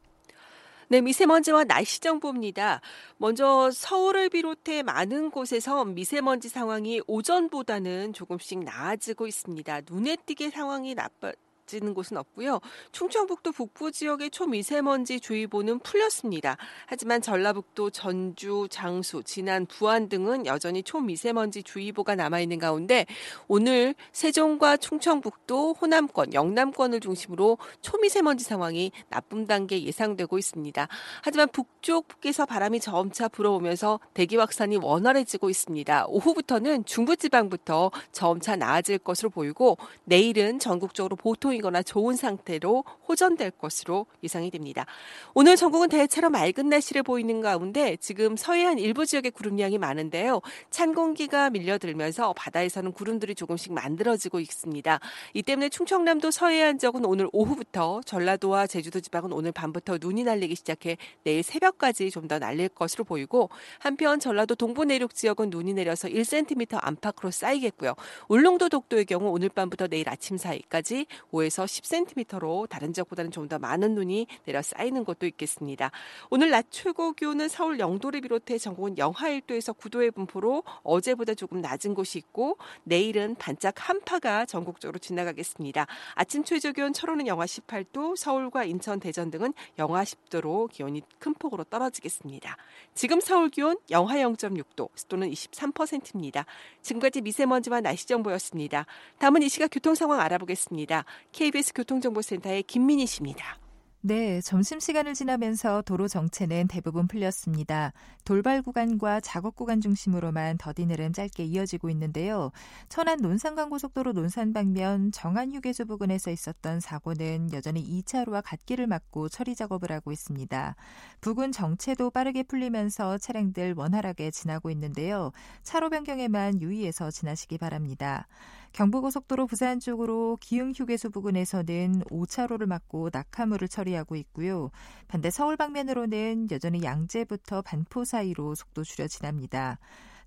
네, 미세먼지와 날씨 정보입니다. 먼저 서울을 비롯해 많은 곳에서 미세먼지 상황이 오전보다는 조금씩 나아지고 있습니다. 눈에 띄게 상황이 나빠 지는 곳은 없고요. 충청북도 북부 지역의 초미세먼지 주의보는 풀렸습니다. 하지만 전라북도, 전주, 장수, 진안, 부안 등은 여전히 초미세먼지 주의보가 남아있는 가운데 오늘 세종과 충청북도, 호남권, 영남권을 중심으로 초미세먼지 상황이 나쁨 단계 예상되고 있습니다. 하지만 북쪽에서 바람이 점차 불어오면서 대기 확산이 원활해지고 있습니다. 오후부터는 중부지방부터 점차 나아질 것으로 보이고 내일은 전국적으로 보통 보이거나 좋은 상태로 호전될 것으로 예상이 됩니다. 오늘 전국은 대체로 맑은 날씨를 보이는 가운데 지금 서해안 일부 지역에 구름량이 많은데요. 찬 공기가 밀려들면서 바다에서는 구름들이 조금씩 만들어지고 있습니다. 이 때문에 충청남도 서해안 지역은 오늘 오후부터 전라도와 제주도 지방은 오늘 밤부터 눈이 날리기 시작해 내일 새벽까지 좀 더 날릴 것으로 보이고 한편 전라도 동부 내륙 지역은 눈이 내려서 1cm 안팎으로 쌓이겠고요. 울릉도 독도의 경우 오늘 밤부터 내일 아침 사이까지 5에서 10cm로 다른 지역보다는 좀 더 많은 눈이 내려 쌓이는 곳도 있겠습니다. 오늘 낮 최고 기온은 서울 영도를 비롯해 전국은 영하 1도에서 9도의 분포로 어제보다 조금 낮은 곳이 있고 내일은 반짝 한파가 전국적으로 지나가겠습니다. 아침 최저 기온 철원은 영하 18도, 서울과 인천, 대전 등은 영하 10도로 기온이 큰 폭으로 떨어지겠습니다. 지금 서울 기온 영하 0.6도, 습도는 23%입니다. 지금까지 미세먼지와 날씨 정보였습니다. 다음은 이 시각 교통 상황 알아보겠습니다. KBS 교통정보센터의 김민희 씨입니다. 네, 점심시간을 지나면서 도로 정체는 대부분 풀렸습니다. 돌발 구간과 작업 구간 중심으로만 더디 내름 짧게 이어지고 있는데요. 천안 논산간고속도로 논산 방면 정안 휴게소 부근에서 있었던 사고는 여전히 2차로와 갓길을 막고 처리 작업을 하고 있습니다. 부근 정체도 빠르게 풀리면서 차량들 원활하게 지나고 있는데요. 차로 변경에만 유의해서 지나시기 바랍니다. 경부고속도로 부산 쪽으로 기흥휴게소 부근에서는 5차로를 막고 낙하물을 처리하고 있고요. 반대 서울 방면으로는 여전히 양재부터 반포 사이로 속도 줄여 지납니다.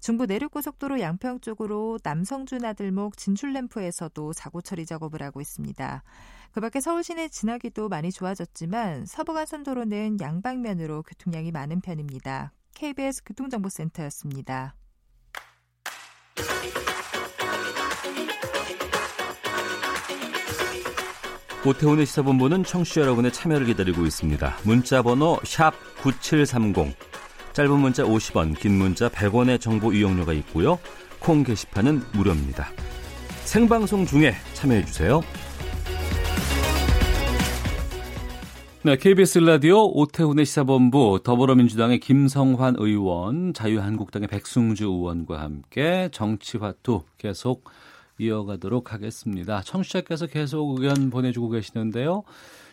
중부 내륙고속도로 양평 쪽으로 남성주 나들목 진출램프에서도 사고 처리 작업을 하고 있습니다. 그 밖에 서울 시내 지나기도 많이 좋아졌지만 서부간선도로는 양방면으로 교통량이 많은 편입니다. KBS 교통정보센터였습니다. 오태훈의 시사본부는 청취자 여러분의 참여를 기다리고 있습니다. 문자 번호 9730. 짧은 문자 50원, 긴 문자 100원의 정보 이용료가 있고요. 콩 게시판은 무료입니다. 생방송 중에 참여해 주세요. 네, KBS 라디오 오태훈의 시사본부 더불어민주당의 김성환 의원, 자유한국당의 백승주 의원과 함께 정치화투 계속 이어가도록 하겠습니다. 청취자께서 계속 의견 보내주고 계시는데요.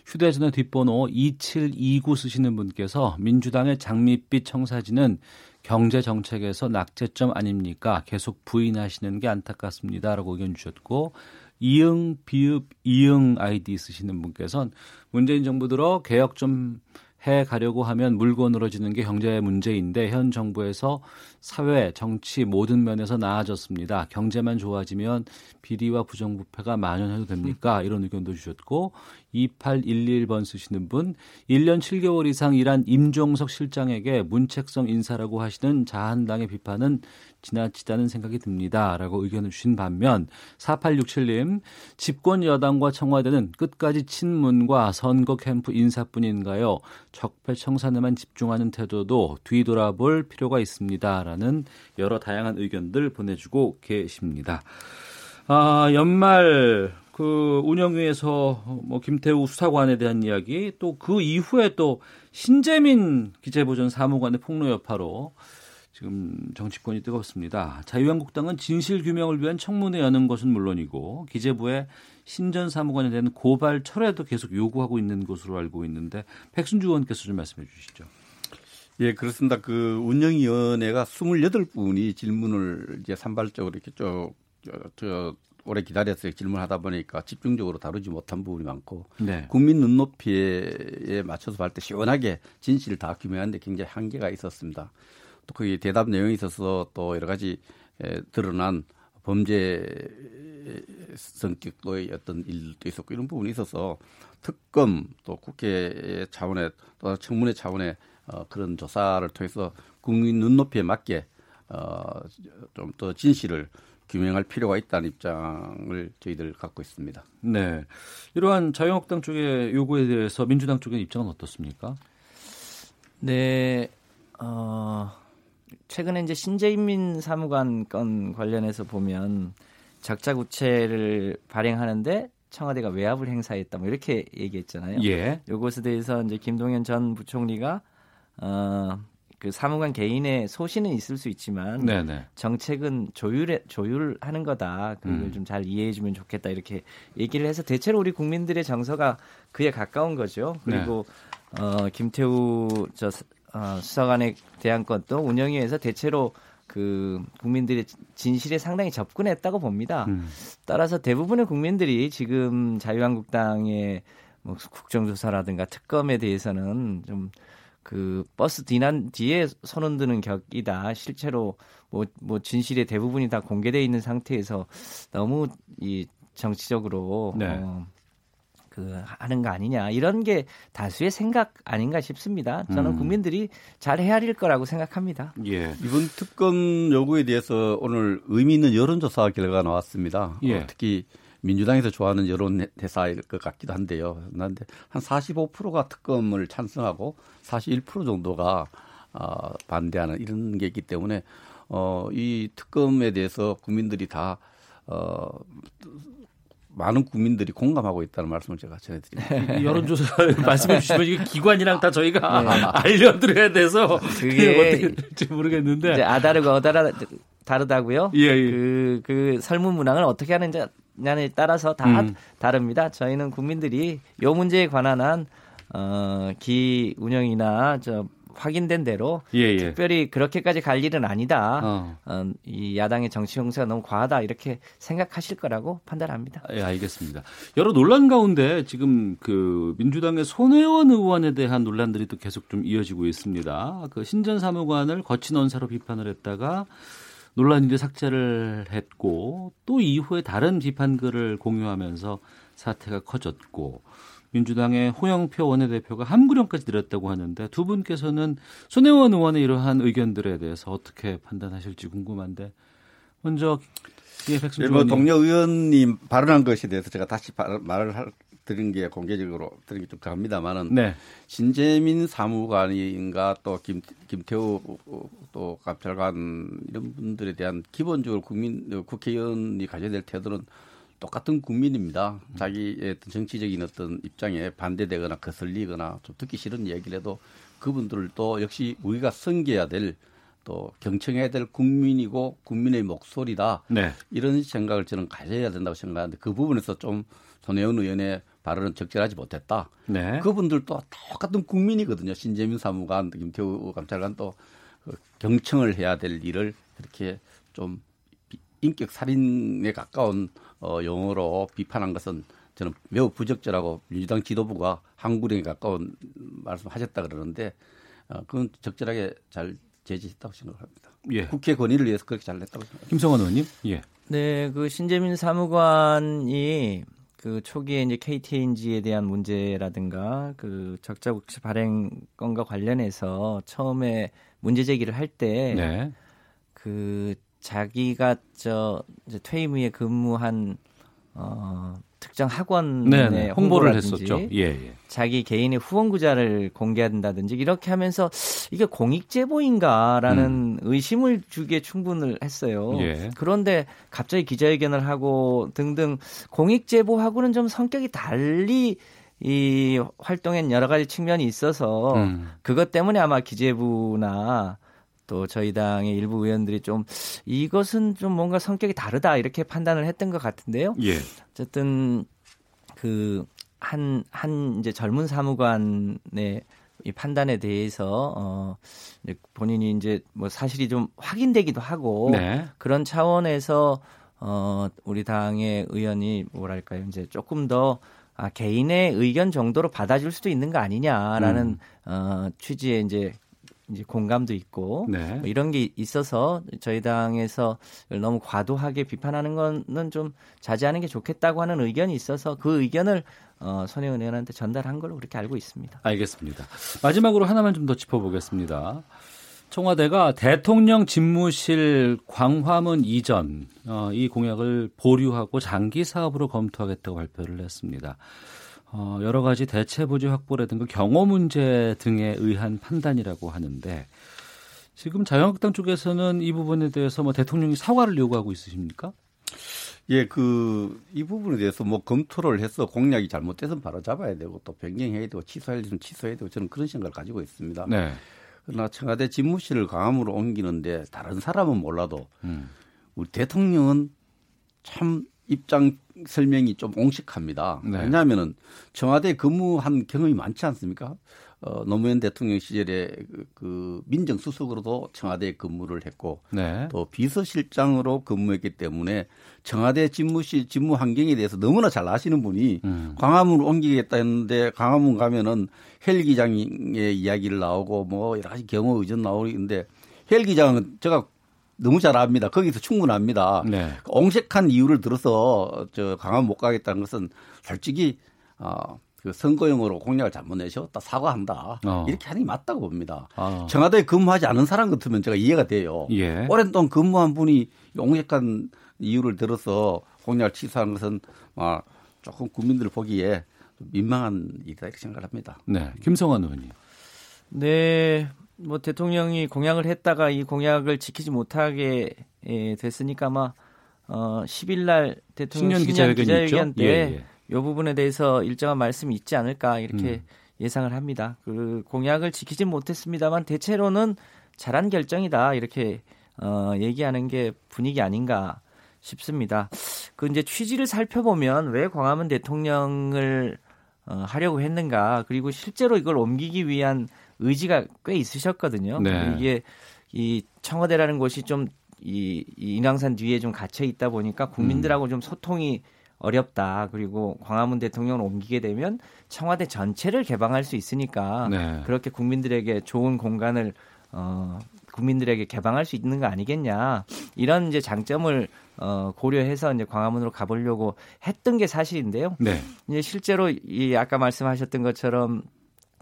휴대전화 뒷번호 2729 쓰시는 분께서 민주당의 장밋빛 청사진은 경제 정책에서 낙제점 아닙니까? 계속 부인하시는 게 안타깝습니다라고 의견 주셨고 이응 비읍 이응 아이디 쓰시는 분께서는 문재인 정부 들어 개혁 좀 해 가려고 하면 물고 늘어지는 게 경제 문제인데 현 정부에서 사회, 정치 모든 면에서 나아졌습니다. 경제만 좋아지면 비리와 부정부패가 만연해도 됩니까? 이런 의견도 주셨고 2811번 쓰시는 분 1년 7개월 이상 일한 임종석 실장에게 문책성 인사라고 하시는 자한당의 비판은 지나치다는 생각이 듭니다. 라고 의견을 주신 반면 4867님 집권 여당과 청와대는 끝까지 친문과 선거 캠프 인사뿐인가요? 적폐 청산에만 집중하는 태도도 뒤돌아볼 필요가 있습니다. 라는 여러 다양한 의견들 보내주고 계십니다. 아, 연말 그 운영위에서 뭐 김태우 수사관에 대한 이야기 또 그 이후에 또 신재민 기재부전 사무관의 폭로 여파로 지금 정치권이 뜨겁습니다. 자유한국당은 진실 규명을 위한 청문회 여는 것은 물론이고 기재부의 신전 사무관에 대한 고발 철회도 계속 요구하고 있는 것으로 알고 있는데 백순주 의원께서 좀 말씀해 주시죠. 예, 그렇습니다. 그 운영위원회가 28분이 질문을 이제 산발적으로 이렇게 쭉, 저, 저 오래 기다렸어요. 질문하다 보니까 집중적으로 다루지 못한 부분이 많고 네. 국민 눈높이에 맞춰서 할때 시원하게 진실을 다 규명하는데 굉장히 한계가 있었습니다. 또 거기 대답 내용에 있어서 또 여러 가지 에, 드러난 범죄 성격의 어떤 일도 있었고 이런 부분이 있어서 특검 또 국회 차원의 또 청문회 차원의 어, 그런 조사를 통해서 국민 눈높이에 맞게 어, 좀 더 진실을 규명할 필요가 있다는 입장을 저희들 갖고 있습니다. 네. 이러한 자유한국당 쪽의 요구에 대해서 민주당 쪽의 입장은 어떻습니까? 네. 어, 최근에 이제 신재인민 사무관 건 관련해서 보면 적자구체를 발행하는데 청와대가 외압을 행사했다 뭐 이렇게 얘기했잖아요. 예. 요것에 대해서 이제 김동연 전 부총리가 어, 그 사무관 개인의 소신은 있을 수 있지만 네네. 정책은 조율에 조율하는 거다. 그걸 음. 좀잘 이해해 주면 좋겠다. 이렇게 얘기를 해서 대체로 우리 국민들의 정서가 그에 가까운 거죠. 그리고 네. 어 김태우 저 어, 수사관에 대한 것도 운영위에서 대체로 그 국민들의 진실에 상당히 접근했다고 봅니다. 음. 따라서 대부분의 국민들이 지금 자유한국당의 뭐 국정조사라든가 특검에 대해서는 좀 그 버스 뒤난 뒤에 손 흔드는 격이다. 실제로 뭐, 뭐 진실의 대부분이 다 공개돼 있는 상태에서 너무 이 정치적으로 네. 어, 그 하는 거 아니냐 이런 게 다수의 생각 아닌가 싶습니다. 저는 음. 국민들이 잘 헤아릴 거라고 생각합니다. 예. 이번 특검 요구에 대해서 오늘 의미 있는 여론조사 결과가 나왔습니다. 예. 어, 특히 민주당에서 좋아하는 여론 대사일 것 같기도 한데요. 그런데 한 45%가 특검을 찬성하고 41% 정도가 어, 반대하는 이런 게 있기 때문에 어, 이 특검에 대해서 국민들이 다 어, 많은 국민들이 공감하고 있다는 말씀을 제가 전해드립니다. 여론조사 말씀해 주시면 이게 기관이랑 다 저희가 네. 알려드려야 돼서 그게 어떻게 될지 모르겠는데 이제 아다르고 어다르 다르다고요? 예, 예. 그, 그 설문 문항을 어떻게 하는지 냐에 따라서 다 음. 다릅니다. 저희는 국민들이 요 문제에 관한 한 어, 기 운영이나 저 확인된 대로 예, 예. 특별히 그렇게까지 갈 일은 아니다. 어. 어, 이 야당의 정치 형사가 너무 과하다 이렇게 생각하실 거라고 판단합니다. 예, 알겠습니다. 여러 논란 가운데 지금 그 민주당의 손혜원 의원에 대한 논란들이 또 계속 좀 이어지고 있습니다. 그 신전 사무관을 거친 언사로 비판을 했다가 논란인데 삭제를 했고 또 이후에 다른 비판 글을 공유하면서 사태가 커졌고 민주당의 호영표 원내대표가 함구령까지 드렸다고 하는데 두 분께서는 손혜원 의원의 이러한 의견들에 대해서 어떻게 판단하실지 궁금한데 먼저 예, 백승 네, 뭐 동료 의원님 발언한 것에 대해서 제가 다시 말을 할 드린 게 공개적으로 드린 게좀 그럽니다만은 네. 신재민 사무관인가 또 김, 김태우 또 감찰관 이런 분들에 대한 기본적으로 국민 국회의원이 가져야 될 태도는 똑같은 국민입니다. 자기의 어떤 정치적인 어떤 입장에 반대되거나 거슬리거나 좀 듣기 싫은 얘기를 해도 그분들도 역시 우리가 섬겨야 될 또 경청해야 될 국민이고 국민의 목소리다. 네. 이런 생각을 저는 가져야 된다고 생각하는데 그 부분에서 좀 손혜원 의원의 발언은 적절하지 못했다. 네. 그분들도 똑같은 국민이거든요. 신재민 사무관, 김태우 감찰관 또그 경청을 해야 될 일을 그렇게 좀 인격 살인에 가까운 어, 용어로 비판한 것은 저는 매우 부적절하고 민주당 지도부가 항구령에 가까운 말씀하셨다 그러는데 어, 그건 적절하게 잘 제지했다고 생각합니다. 예. 국회 권위를 위해서 그렇게 잘 냈다고 생각합니다. 김성원 의원님. 예. 네, 그 신재민 사무관이 그 초기에 이제 KTNG에 대한 문제라든가 그 적자 국채 발행 건과 관련해서 처음에 문제 제기를 할 때그 네. 그 자기가 저 이제 퇴임 후에 근무한 어 특정 학원에 네, 홍보를 했었죠. 예, 예. 자기 개인의 후원구자를 공개한다든지 이렇게 하면서 이게 공익 제보인가라는 음. 의심을 주기에 충분을 했어요. 예. 그런데 갑자기 기자회견을 하고 등등 공익 제보하고는 좀 성격이 달리 이 활동엔 여러 가지 측면이 있어서 음. 그것 때문에 아마 기재부나 또 저희 당의 일부 의원들이 좀 이것은 좀 뭔가 성격이 다르다 이렇게 판단을 했던 것 같은데요. 예. 어쨌든 그 한, 한 이제 젊은 사무관의 이 판단에 대해서 어 본인이 이제 뭐 사실이 좀 확인되기도 하고 네. 그런 차원에서 어 우리 당의 의원이 뭐랄까요 이제 조금 더 아, 개인의 의견 정도로 받아줄 수도 있는 거 아니냐라는 음. 어 취지의 이제 이제 공감도 있고 네. 뭐 이런 게 있어서 저희 당에서 너무 과도하게 비판하는 거는 좀 자제하는 게 좋겠다고 하는 의견이 있어서 그 의견을 어, 손혜원 의원한테 전달한 걸로 그렇게 알고 있습니다. 알겠습니다. 마지막으로 하나만 좀 더 짚어보겠습니다. 청와대가 대통령 집무실 광화문 이전 어, 이 공약을 보류하고 장기 사업으로 검토하겠다고 발표를 했습니다. 어, 여러 가지 대체 부지 확보라든가 경호 문제 등에 의한 판단이라고 하는데 지금 자유한국당 쪽에서는 이 부분에 대해서 뭐 대통령이 사과를 요구하고 있으십니까? 예, 그, 이 부분에 대해서 뭐 검토를 해서 공약이 잘못돼서 바로 잡아야 되고 또 변경해야 되고 취소할 일은 취소해야 되고 저는 그런 생각을 가지고 있습니다. 네. 그러나 청와대 집무실을 강함으로 옮기는데 다른 사람은 몰라도 음. 우리 대통령은 참 입장 설명이 좀 옹식합니다. 네. 왜냐하면은 청와대 근무한 경험이 많지 않습니까? 어, 노무현 대통령 시절에 그, 그 민정수석으로도 청와대에 근무를 했고 네. 또 비서실장으로 근무했기 때문에 청와대 집무실 집무 환경에 대해서 너무나 잘 아시는 분이 음. 광화문을 옮기겠다 했는데 광화문 가면은 헬기장의 이야기를 나오고 뭐 여러 가지 경호 의전 나오는데 헬기장은 제가 너무 잘 압니다. 거기서 충분합니다. 네. 옹색한 이유를 들어서 저 강화 못 가겠다는 것은 솔직히 어, 그 선거용으로 공약을 잘못 내셨다 사과한다 어. 이렇게 하는 게 맞다고 봅니다. 어. 청와대에 근무하지 않은 사람 같으면 제가 이해가 돼요. 예. 오랜 동안 근무한 분이 옹색한 이유를 들어서 공약을 취소하는 것은 아, 조금 국민들 보기에 민망한 일이다 이렇게 생각을 합니다. 네, 김성환 의원님. 네, 뭐 대통령이 공약을 했다가 이 공약을 지키지 못하게 예, 됐으니까 아마 어 10일 날 대통령 신년 기자회견, 기자회견 때 예, 예. 이 부분에 대해서 일정한 말씀이 있지 않을까 이렇게 음. 예상을 합니다. 그 공약을 지키지 못했습니다만 대체로는 잘한 결정이다 이렇게 어 얘기하는 게 분위기 아닌가 싶습니다. 그 이제 취지를 살펴보면 왜 광화문 대통령을 어, 하려고 했는가 그리고 실제로 이걸 옮기기 위한 의지가 꽤 있으셨거든요. 네. 이게 이 청와대라는 곳이 좀 이, 이 인왕산 뒤에 좀 갇혀 있다 보니까 국민들하고 음. 좀 소통이 어렵다. 그리고 광화문 대통령을 옮기게 되면 청와대 전체를 개방할 수 있으니까 네. 그렇게 국민들에게 좋은 공간을 어 국민들에게 개방할 수 있는 거 아니겠냐. 이런 이제 장점을 어 고려해서 이제 광화문으로 가보려고 했던 게 사실인데요. 네. 이제 실제로 이 아까 말씀하셨던 것처럼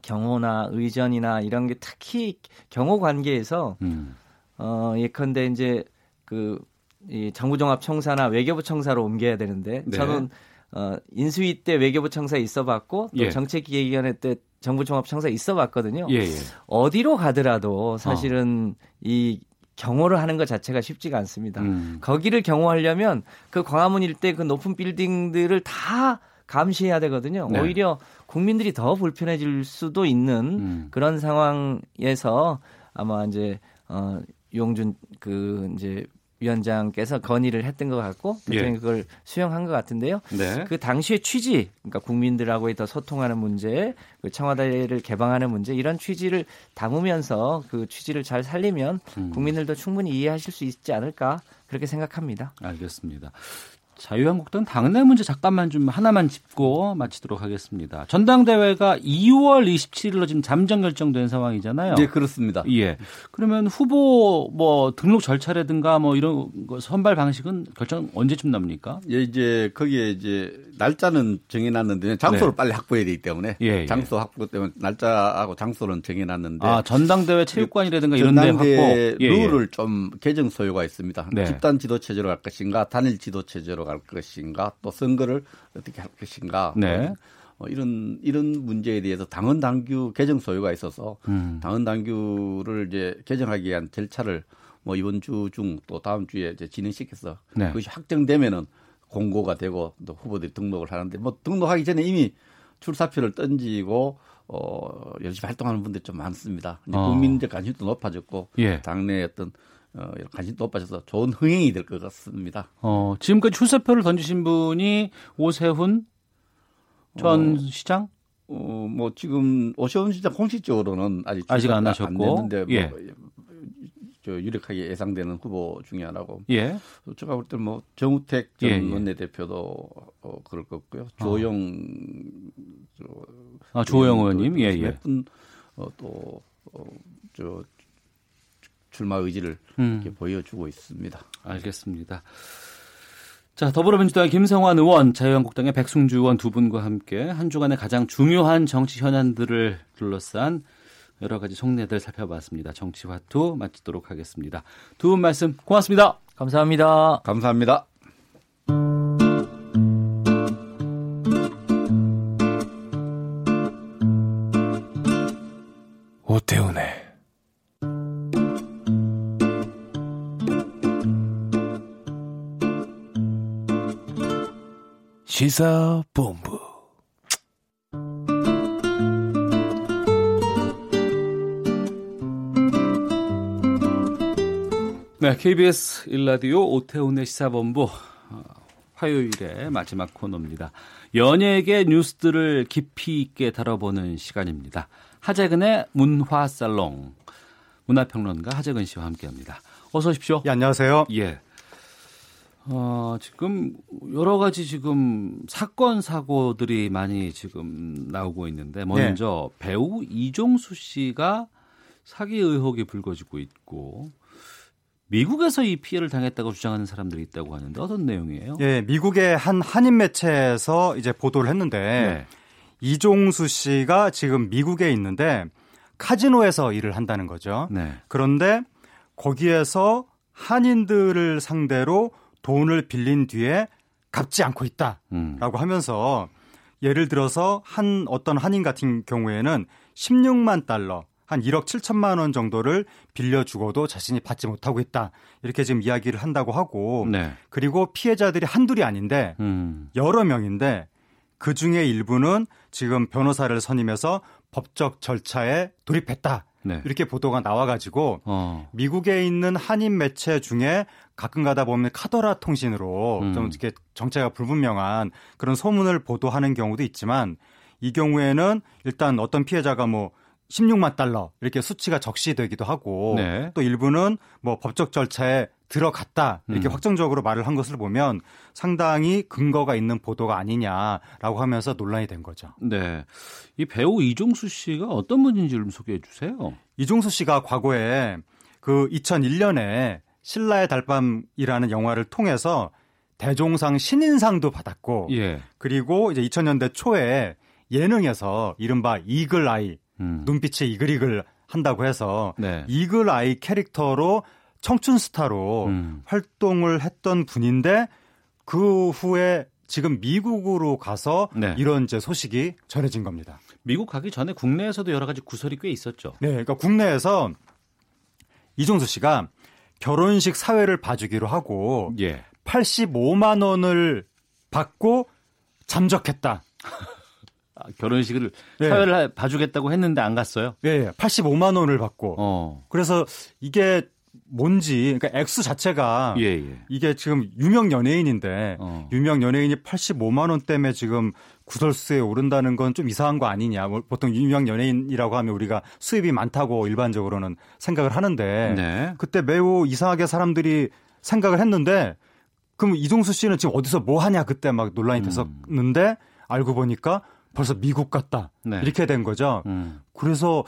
경호나 의전이나 이런 게 특히 경호 관계에서 음. 어 예컨대 이제 그 이 정부종합 청사나 외교부 청사로 옮겨야 되는데 네. 저는 어 인수위 때 외교부 청사에 있어봤고 또 예. 정책기획위원회 때 정부 종합 청사에 있어봤거든요. 예, 예. 어디로 가더라도 사실은 어. 이 경호를 하는 것 자체가 쉽지가 않습니다. 음. 거기를 경호하려면 그 광화문 일대 그 높은 빌딩들을 다 감시해야 되거든요. 네. 오히려 국민들이 더 불편해질 수도 있는 음. 그런 상황에서 아마 이제 어 용준 그 이제 위원장께서 건의를 했던 것 같고 대통령이 예. 그걸 수용한 것 같은데요. 네. 그 당시의 취지, 그러니까 국민들하고의 더 소통하는 문제, 그 청와대를 개방하는 문제 이런 취지를 담으면서 그 취지를 잘 살리면 음. 국민들도 충분히 이해하실 수 있지 않을까 그렇게 생각합니다. 알겠습니다. 자유한국당 당내 문제 잠깐만 좀 하나만 짚고 마치도록 하겠습니다. 전당대회가 2월 27일로 지금 잠정 결정된 상황이잖아요. 네, 그렇습니다. 예. 그러면 후보 뭐 등록 절차라든가 뭐 이런 거 선발 방식은 결정 언제쯤 납니까? 예, 이제 거기에 이제 날짜는 정해놨는데 장소를 네. 빨리 확보해야 되기 때문에 예, 예. 장소 확보 때문에 날짜하고 장소는 정해놨는데 아 전당대회 체육관이라든가 이런 데 확보 예, 예, 룰을 좀 개정 소요가 있습니다. 네. 집단 지도 체제로 갈 것인가 단일 지도 체제로 갈 것인가 또 선거를 어떻게 할 것인가 네. 어, 이런 이런 문제에 대해서 당헌 당규 개정 소요가 있어서 음. 당헌 당규를 이제 개정하기 위한 절차를 뭐 이번 주 중 또 다음 주에 이제 진행시켜서 네. 그것이 확정되면은 공고가 되고 또 후보들이 등록을 하는데 뭐 등록하기 전에 이미 출사표를 던지고 어 열심히 활동하는 분들이 좀 많습니다. 이제 어. 국민적 관심도 높아졌고 예. 당내 어떤 어, 관심도 높아져서 좋은 흥행이 될 것 같습니다. 어, 지금까지 출사표를 던지신 분이 오세훈 전 어, 시장? 어, 뭐 지금 오세훈 시장 공식적으로는 아직 아직 안 하셨고 안 됐는데 뭐 예. 저 유력하게 예상되는 후보 중에 하나고. 예. 제가 볼 때는 뭐 정우택 전 예, 예. 원내대표도 어, 그럴 것 같고요. 조영 아, 조영 의원님 예, 예. 몇분 어, 또 어, 저 출마 의지를 음. 이렇게 보여주고 있습니다. 알겠습니다. 자, 더불어민주당의 김성환 의원, 자유한국당의 백승주 의원 두 분과 함께 한 주간의 가장 중요한 정치 현안들을 둘러싼 여러 가지 속내들 살펴봤습니다. 정치화투 마치도록 하겠습니다. 두 분 말씀 고맙습니다. 감사합니다. 감사합니다. 시사본부 네, KBS 일라디오 오태훈의 시사본부 어, 화요일의 마지막 코너입니다. 연예계 뉴스들을 깊이 있게 다뤄보는 시간입니다. 하재근의 문화살롱 문화평론가 하재근 씨와 함께합니다. 어서 오십시오. 예, 안녕하세요. 예. 어, 지금 여러 가지 지금 사건 사고들이 많이 지금 나오고 있는데 먼저 네. 배우 이종수 씨가 사기 의혹이 불거지고 있고 미국에서 이 피해를 당했다고 주장하는 사람들이 있다고 하는데 어떤 내용이에요? 예, 미국의 한 한인 매체에서 이제 보도를 했는데 네. 이종수 씨가 지금 미국에 있는데 카지노에서 일을 한다는 거죠. 네. 그런데 거기에서 한인들을 상대로 돈을 빌린 뒤에 갚지 않고 있다라고 음. 하면서 예를 들어서 한 어떤 한인 같은 경우에는 16만 달러 한 1억 7천만 원 정도를 빌려주고도 자신이 받지 못하고 있다. 이렇게 지금 이야기를 한다고 하고 네. 그리고 피해자들이 한둘이 아닌데 음. 여러 명인데 그 중에 일부는 지금 변호사를 선임해서 법적 절차에 돌입했다. 네. 이렇게 보도가 나와가지고 어. 미국에 있는 한인 매체 중에 가끔 가다 보면 카더라 통신으로 음. 좀 이렇게 정체가 불분명한 그런 소문을 보도하는 경우도 있지만 이 경우에는 일단 어떤 피해자가 뭐 16만 달러 이렇게 수치가 적시되기도 하고 네. 또 일부는 뭐 법적 절차에 들어갔다 이렇게 음. 확정적으로 말을 한 것을 보면 상당히 근거가 있는 보도가 아니냐라고 하면서 논란이 된 거죠. 네. 이 배우 이종수 씨가 어떤 분인지 좀 소개해 주세요. 이종수 씨가 과거에 그 2001년에 신라의 달밤이라는 영화를 통해서 대종상 신인상도 받았고 예. 그리고 이제 2000년대 초에 예능에서 이른바 이글 아이 음. 눈빛이 이글이글 한다고 해서 네. 이글 아이 캐릭터로 청춘 스타로 음. 활동을 했던 분인데 그 후에 지금 미국으로 가서 네. 이런 이제 소식이 전해진 겁니다. 미국 가기 전에 국내에서도 여러 가지 구설이 꽤 있었죠. 네, 그러니까 국내에서 이종수 씨가 결혼식 사회를 봐주기로 하고 예. 85만 원을 받고 잠적했다. 아, 결혼식을 네. 사회를 봐주겠다고 했는데 안 갔어요? 네, 85만 원을 받고. 어. 그래서 이게 뭔지 그러니까 액수 자체가 예, 예. 이게 지금 유명 연예인인데 어. 유명 연예인이 85만 원 때문에 지금 구설수에 오른다는 건 좀 이상한 거 아니냐. 뭐 보통 유명 연예인이라고 하면 우리가 수입이 많다고 일반적으로는 생각을 하는데 네. 그때 매우 이상하게 사람들이 생각을 했는데 그럼 이종수 씨는 지금 어디서 뭐 하냐 그때 막 논란이 음. 됐었는데 음. 알고 보니까 벌써 미국 갔다 네. 이렇게 된 거죠. 음. 그래서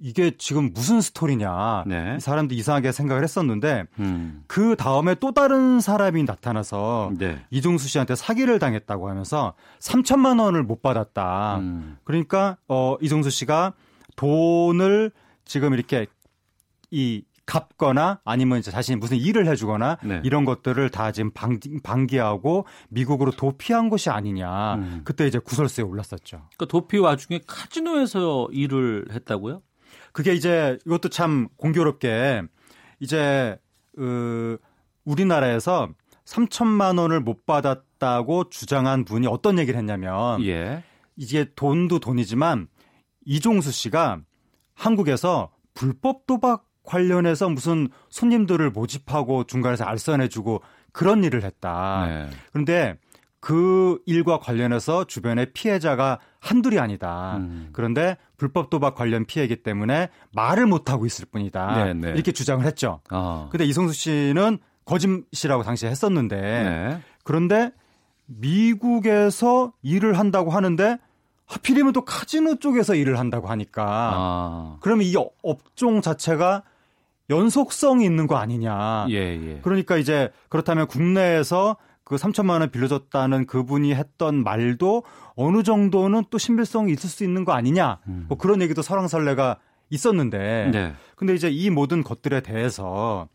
이게 지금 무슨 스토리냐. 네. 사람도 이상하게 생각을 했었는데 음. 그 다음에 또 다른 사람이 나타나서 네. 이종수 씨한테 사기를 당했다고 하면서 3천만 원을 못 받았다. 음. 그러니까 어 이종수 씨가 돈을 지금 이렇게 이 갚거나 아니면 이제 자신이 무슨 일을 해주거나 네. 이런 것들을 다 지금 방, 방기하고 미국으로 도피한 것이 아니냐. 음. 그때 이제 구설수에 올랐었죠. 그러니까 도피 와중에 카지노에서 일을 했다고요? 그게 이제 이것도 참 공교롭게 이제 그 우리나라에서 3천만 원을 못 받았다고 주장한 분이 어떤 얘기를 했냐면 예. 이게 돈도 돈이지만 이종수 씨가 한국에서 불법 도박 관련해서 무슨 손님들을 모집하고 중간에서 알선해주고 그런 일을 했다. 네. 그런데 그 일과 관련해서 주변에 피해자가 한둘이 아니다. 음. 그런데 불법 도박 관련 피해이기 때문에 말을 못 하고 있을 뿐이다. 네, 네. 이렇게 주장을 했죠. 어. 근데 이성수 씨는 거짓이라고 당시에 했었는데 네. 그런데 미국에서 일을 한다고 하는데 하필이면 또 카지노 쪽에서 일을 한다고 하니까 아. 그러면 이 업종 자체가 연속성이 있는 거 아니냐. 예, 예. 그러니까 이제 그렇다면 국내에서 그 3천만 원 빌려줬다는 그분이 했던 말도 어느 정도는 또 신빙성이 있을 수 있는 거 아니냐. 음. 뭐 그런 얘기도 설왕설래가 있었는데. 네. 근데 이제 이 모든 것들에 대해서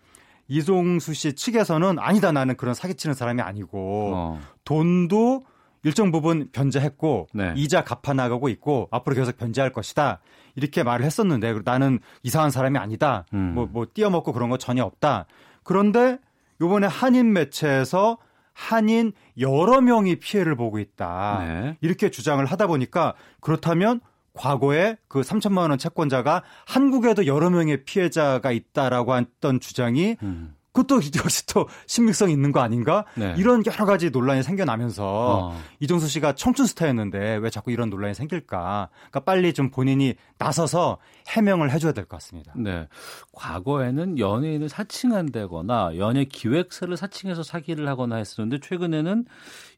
이종수 씨 측에서는 아니다 나는 그런 사기치는 사람이 아니고 어. 돈도 일정 부분 변제했고 네. 이자 갚아 나가고 있고 앞으로 계속 변제할 것이다. 이렇게 말을 했었는데 나는 이상한 사람이 아니다. 음. 뭐, 뭐 띄어먹고 그런 거 전혀 없다. 그런데 요번에 한인 매체에서 한인 여러 명이 피해를 보고 있다. 네. 이렇게 주장을 하다 보니까 그렇다면 과거에 그 3천만 원 채권자가 한국에도 여러 명의 피해자가 있다라고 했던 주장이 음. 그것도 역시 또 신빙성 있는 거 아닌가? 네. 이런 여러 가지 논란이 생겨나면서 어. 이종수 씨가 청춘 스타였는데 왜 자꾸 이런 논란이 생길까? 그러니까 빨리 좀 본인이 나서서 해명을 해줘야 될 것 같습니다. 네. 과거에는 연예인을 사칭한다거나 연예 기획사를 사칭해서 사기를 하거나 했었는데 최근에는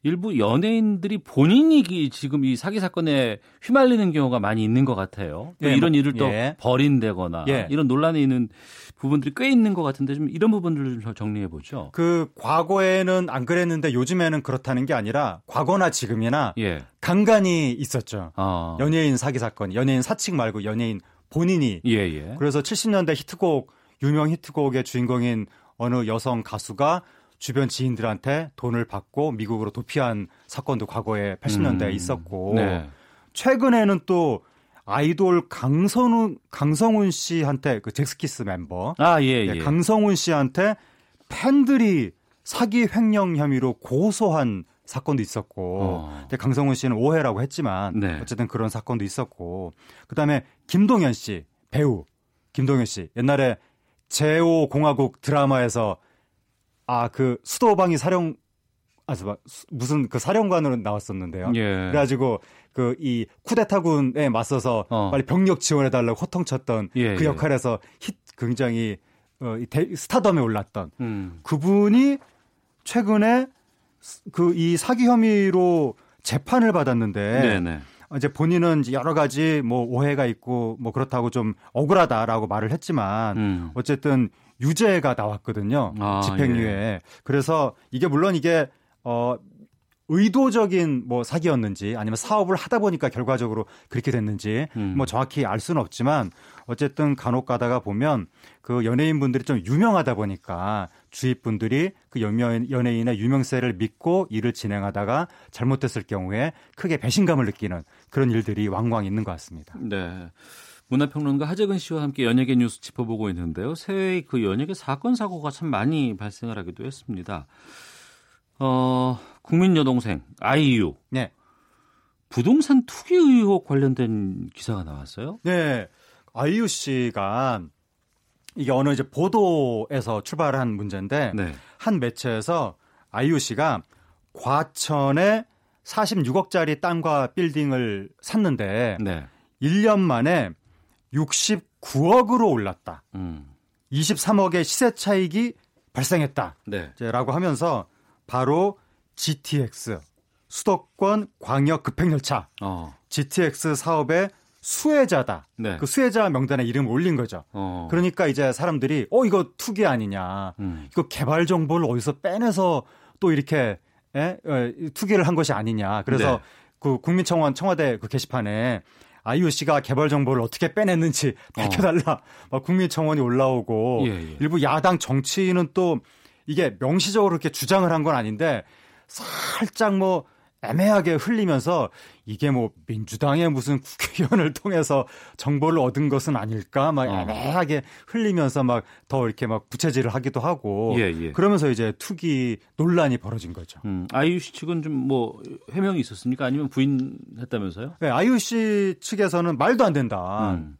일부 연예인들이 본인이 지금 이 사기 사건에 휘말리는 경우가 많이 있는 것 같아요. 예, 이런 뭐, 일을 또 예. 벌인다거나 예. 이런 논란이 있는 부분들이 꽤 있는 것 같은데 좀 이런 부분들을 좀 정리해 보죠. 그 과거에는 안 그랬는데 요즘에는 그렇다는 게 아니라 과거나 지금이나 예. 간간히 있었죠. 어. 연예인 사기 사건, 연예인 사칭 말고 연예인 본인이. 예, 예. 그래서 70년대 히트곡 유명 히트곡의 주인공인 어느 여성 가수가 주변 지인들한테 돈을 받고 미국으로 도피한 사건도 과거에 80년대에 음. 있었고 네. 최근에는 또 아이돌 강선우 강성훈 씨한테 그 잭스키스 멤버 아, 예, 예. 강성훈 씨한테 팬들이 사기 횡령 혐의로 고소한 사건도 있었고 어. 근데 강성훈 씨는 오해라고 했지만 네. 어쨌든 그런 사건도 있었고 그다음에 김동현 씨 배우 김동현 씨 옛날에 제오 공화국 드라마에서 아 그 수도방위 사령 아, 무슨 그 사령관으로 나왔었는데요. 예. 그래가지고 그 이 쿠데타군에 맞서서 어. 빨리 병력 지원해달라고 호통쳤던 예, 그 예. 역할에서 힛 굉장히 어, 대, 스타덤에 올랐던 음. 그분이 최근에 그 이 사기 혐의로 재판을 받았는데 네네. 이제 본인은 여러 가지 뭐 오해가 있고 뭐 그렇다고 좀 억울하다라고 말을 했지만 음. 어쨌든 유죄가 나왔거든요 아, 집행유예. 예. 그래서 이게 물론 이게 어 의도적인 뭐 사기였는지 아니면 사업을 하다 보니까 결과적으로 그렇게 됐는지 음. 뭐 정확히 알 수는 없지만 어쨌든 간혹 가다가 보면 그 연예인 분들이 좀 유명하다 보니까 주위 분들이 그 연예인, 연예인의 유명세를 믿고 일을 진행하다가 잘못됐을 경우에 크게 배신감을 느끼는 그런 일들이 왕왕 있는 것 같습니다. 네. 문화평론가 하재근 씨와 함께 연예계 뉴스 짚어보고 있는데요. 새해 그 연예계 사건 사고가 참 많이 발생을 하기도 했습니다. 어, 국민 여동생 아이유. 네. 부동산 투기 의혹 관련된 기사가 나왔어요? 네. 아이유 씨가 이게 어느 이제 보도에서 출발한 문제인데 네. 한 매체에서 아이유 씨가 과천에 46억짜리 땅과 빌딩을 샀는데 네. 1년 만에 69억으로 올랐다. 음. 23억의 시세 차익이 발생했다. 네. 라고 하면서 바로 GTX 수도권 광역 급행열차 어. GTX 사업의 수혜자다. 네. 그 수혜자 명단에 이름 올린 거죠. 어. 그러니까 이제 사람들이 어 이거 투기 아니냐. 음. 이거 개발 정보를 어디서 빼내서 또 이렇게 에? 에, 어, 투기를 한 것이 아니냐. 그래서 네. 그 국민청원 청와대 그 게시판에 IOC가 개발 정보를 어떻게 빼냈는지 밝혀달라. 어. 국민청원이 올라오고 예, 예. 일부 야당 정치인은 또 이게 명시적으로 이렇게 주장을 한 건 아닌데 살짝 뭐 애매하게 흘리면서 이게 뭐 민주당의 무슨 국회의원을 통해서 정보를 얻은 것은 아닐까 막 어. 애매하게 흘리면서 막 더 이렇게 막 부채질을 하기도 하고 예, 예. 그러면서 이제 투기 논란이 벌어진 거죠. 음, IUC 측은 좀 뭐 해명이 있었습니까? 아니면 부인했다면서요? 네, IUC 측에서는 말도 안 된다. 음.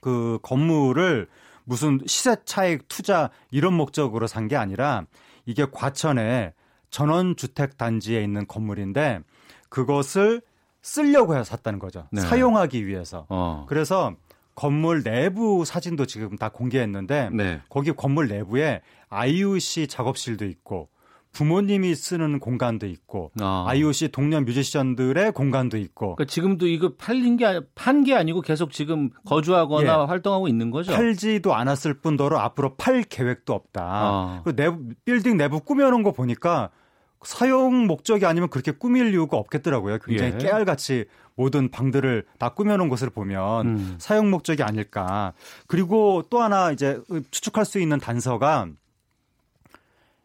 그 건물을 무슨 시세 차익 투자 이런 목적으로 산 게 아니라 이게 과천에 전원 주택 단지에 있는 건물인데 그것을 쓰려고 해서 샀다는 거죠. 네. 사용하기 위해서. 어. 그래서 건물 내부 사진도 지금 다 공개했는데 네. 거기 건물 내부에 IUC 작업실도 있고 부모님이 쓰는 공간도 있고 아. IOC 동료 뮤지션들의 공간도 있고. 그러니까 지금도 이거 팔린 게 판 게 아니고 계속 지금 거주하거나 예. 활동하고 있는 거죠. 팔지도 않았을 뿐더러 앞으로 팔 계획도 없다. 아. 그리고 내부 빌딩 내부 꾸며놓은 거 보니까 사용 목적이 아니면 그렇게 꾸밀 이유가 없겠더라고요. 굉장히 예. 깨알같이 모든 방들을 다 꾸며놓은 것을 보면 음. 사용 목적이 아닐까. 그리고 또 하나 이제 추측할 수 있는 단서가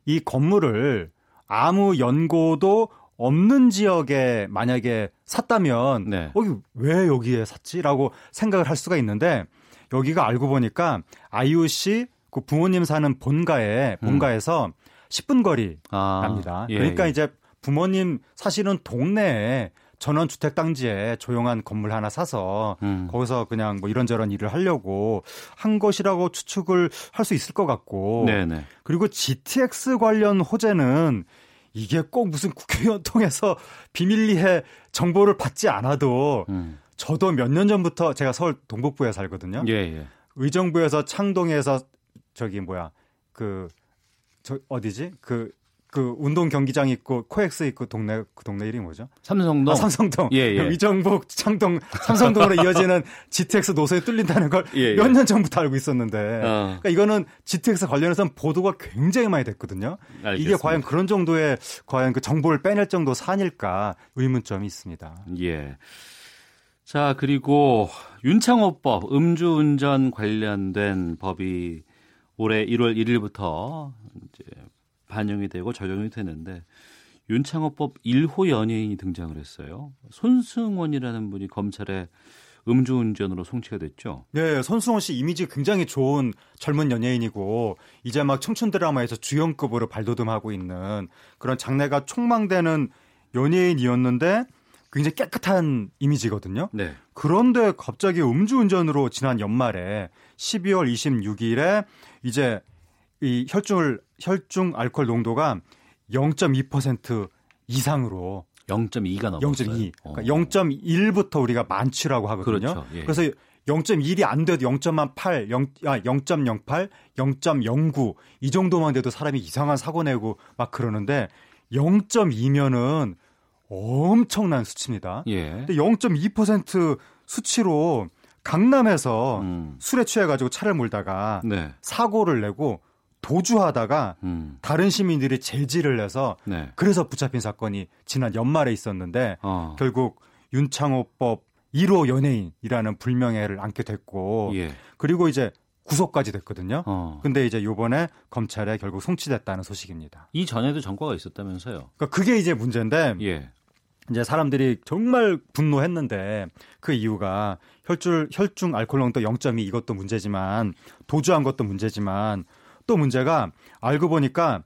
이 건물을 아무 연고도 없는 지역에 만약에 샀다면 네. 어, 왜 여기에 샀지라고 생각을 할 수가 있는데 여기가 알고 보니까 IOC 그 부모님 사는 본가에 본가에서 음. 10분 거리랍니다. 아, 예, 그러니까 예. 이제 부모님 사실은 동네에 전원 주택 단지에 조용한 건물 하나 사서 음. 거기서 그냥 뭐 이런저런 일을 하려고 한 것이라고 추측을 할 수 있을 것 같고 네네. 그리고 GTX 관련 호재는 이게 꼭 무슨 국회의원 통해서 비밀리에 정보를 받지 않아도 음. 저도 몇 년 전부터 제가 서울 동북부에 살거든요. 예, 예. 의정부에서 창동에서 저기 뭐야 그 저 어디지 그그 운동 경기장 있고 코엑스 있고 동네 그 동네 이름이 뭐죠? 삼성동. 아, 삼성동. 예, 예. 위정복 창동 삼성동으로 이어지는 GTX 노선이 뚫린다는 걸 몇년 예, 예. 전부터 알고 있었는데. 어. 그러니까 이거는 GTX 관련해서는 보도가 굉장히 많이 됐거든요. 알겠습니다. 이게 과연 그런 정도의 과연 그 정보를 빼낼 정도 산일까 의문점이 있습니다. 예. 자, 그리고 윤창호법 음주운전 관련된 법이 올해 1월 1일부터 이제 반영이 되고 적용이 되는데 윤창호법 1호 연예인이 등장을 했어요. 손승원이라는 분이 검찰에 음주운전으로 송치가 됐죠. 네, 손승원 씨 이미지 굉장히 좋은 젊은 연예인이고 이제 막 청춘 드라마에서 주연급으로 발돋움하고 있는 그런 장래가 촉망되는 연예인이었는데 굉장히 깨끗한 이미지거든요. 네. 그런데 갑자기 음주운전으로 지난 연말에 12월 26일에 이제 이 혈중 혈중 알코올 농도가 0.2% 이상으로 0.2가 넘었어요. 0.2. 그러니까 0.1부터 우리가 만취라고 하거든요. 그렇죠. 예. 그래서 0.1이 안 돼도 0.8, 0, 아, 0.08, 0.09 이 정도만 돼도 사람이 이상한 사고 내고 막 그러는데 0.2면은 엄청난 수치입니다. 예. 근데 0.2% 수치로 강남에서 음. 술에 취해 가지고 차를 몰다가 네. 사고를 내고 도주하다가 음. 다른 시민들이 제지를 해서 네. 그래서 붙잡힌 사건이 지난 연말에 있었는데 어. 결국 윤창호법 1호 연예인이라는 불명예를 안게 됐고 예. 그리고 이제 구속까지 됐거든요. 어. 근데 이제 요번에 검찰에 결국 송치됐다는 소식입니다. 이 전에도 전과가 있었다면서요? 그러니까 그게 이제 문제인데 예. 이제 사람들이 정말 분노했는데 그 이유가 혈중 혈중 알코올 농도 0.2 이것도 문제지만 도주한 것도 문제지만 또 문제가 알고 보니까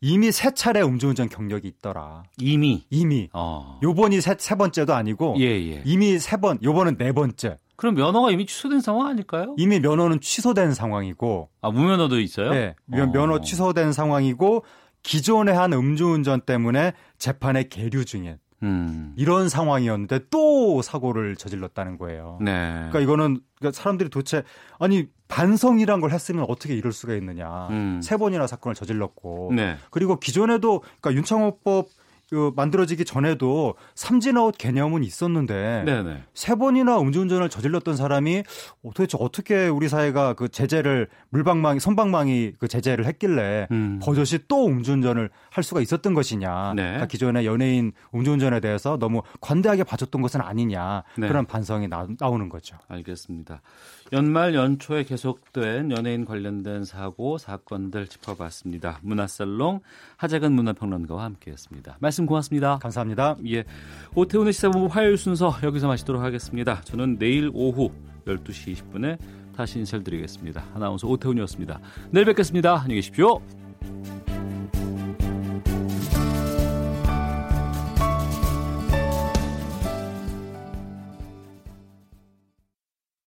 이미 세 차례 음주운전 경력이 있더라. 이미 이미. 어. 요번이 세, 세 번째도 아니고 예, 예. 이미 세 번, 요번은 네 번째. 그럼 면허가 이미 취소된 상황 아닐까요? 이미 면허는 취소된 상황이고. 아 무면허도 있어요? 네, 어. 면허 취소된 상황이고 기존에 한 음주운전 때문에 재판에 계류 중인 음. 이런 상황이었는데 또 사고를 저질렀다는 거예요. 네. 그러니까 이거는 그러니까 사람들이 도대체 아니 반성이란 걸 했으면 어떻게 이럴 수가 있느냐. 음. 세 번이나 사건을 저질렀고 네. 그리고 기존에도 그러니까 윤창호법 그 만들어지기 전에도 삼진아웃 개념은 있었는데 네네. 세 번이나 음주운전을 저질렀던 사람이 도대체 어떻게 우리 사회가 그 제재를 물방망이 선방망이 그 제재를 했길래 음. 버젓이 또 음주운전을 할 수가 있었던 것이냐 네. 그러니까 기존의 연예인 음주운전에 대해서 너무 관대하게 봐줬던 것은 아니냐 네. 그런 반성이 나, 나오는 거죠. 알겠습니다. 연말 연초에 계속된 연예인 관련된 사고 사건들 짚어봤습니다. 문화살롱 하재근 문화평론가와 함께했습니다. 말씀 고맙습니다. 감사합니다. 예, 오태훈의 시사본부 화요일 순서 여기서 마치도록 하겠습니다. 저는 내일 오후 12시 20분에 다시 인사드리겠습니다. 아나운서 오태훈이었습니다. 내일 뵙겠습니다. 안녕히 계십시오.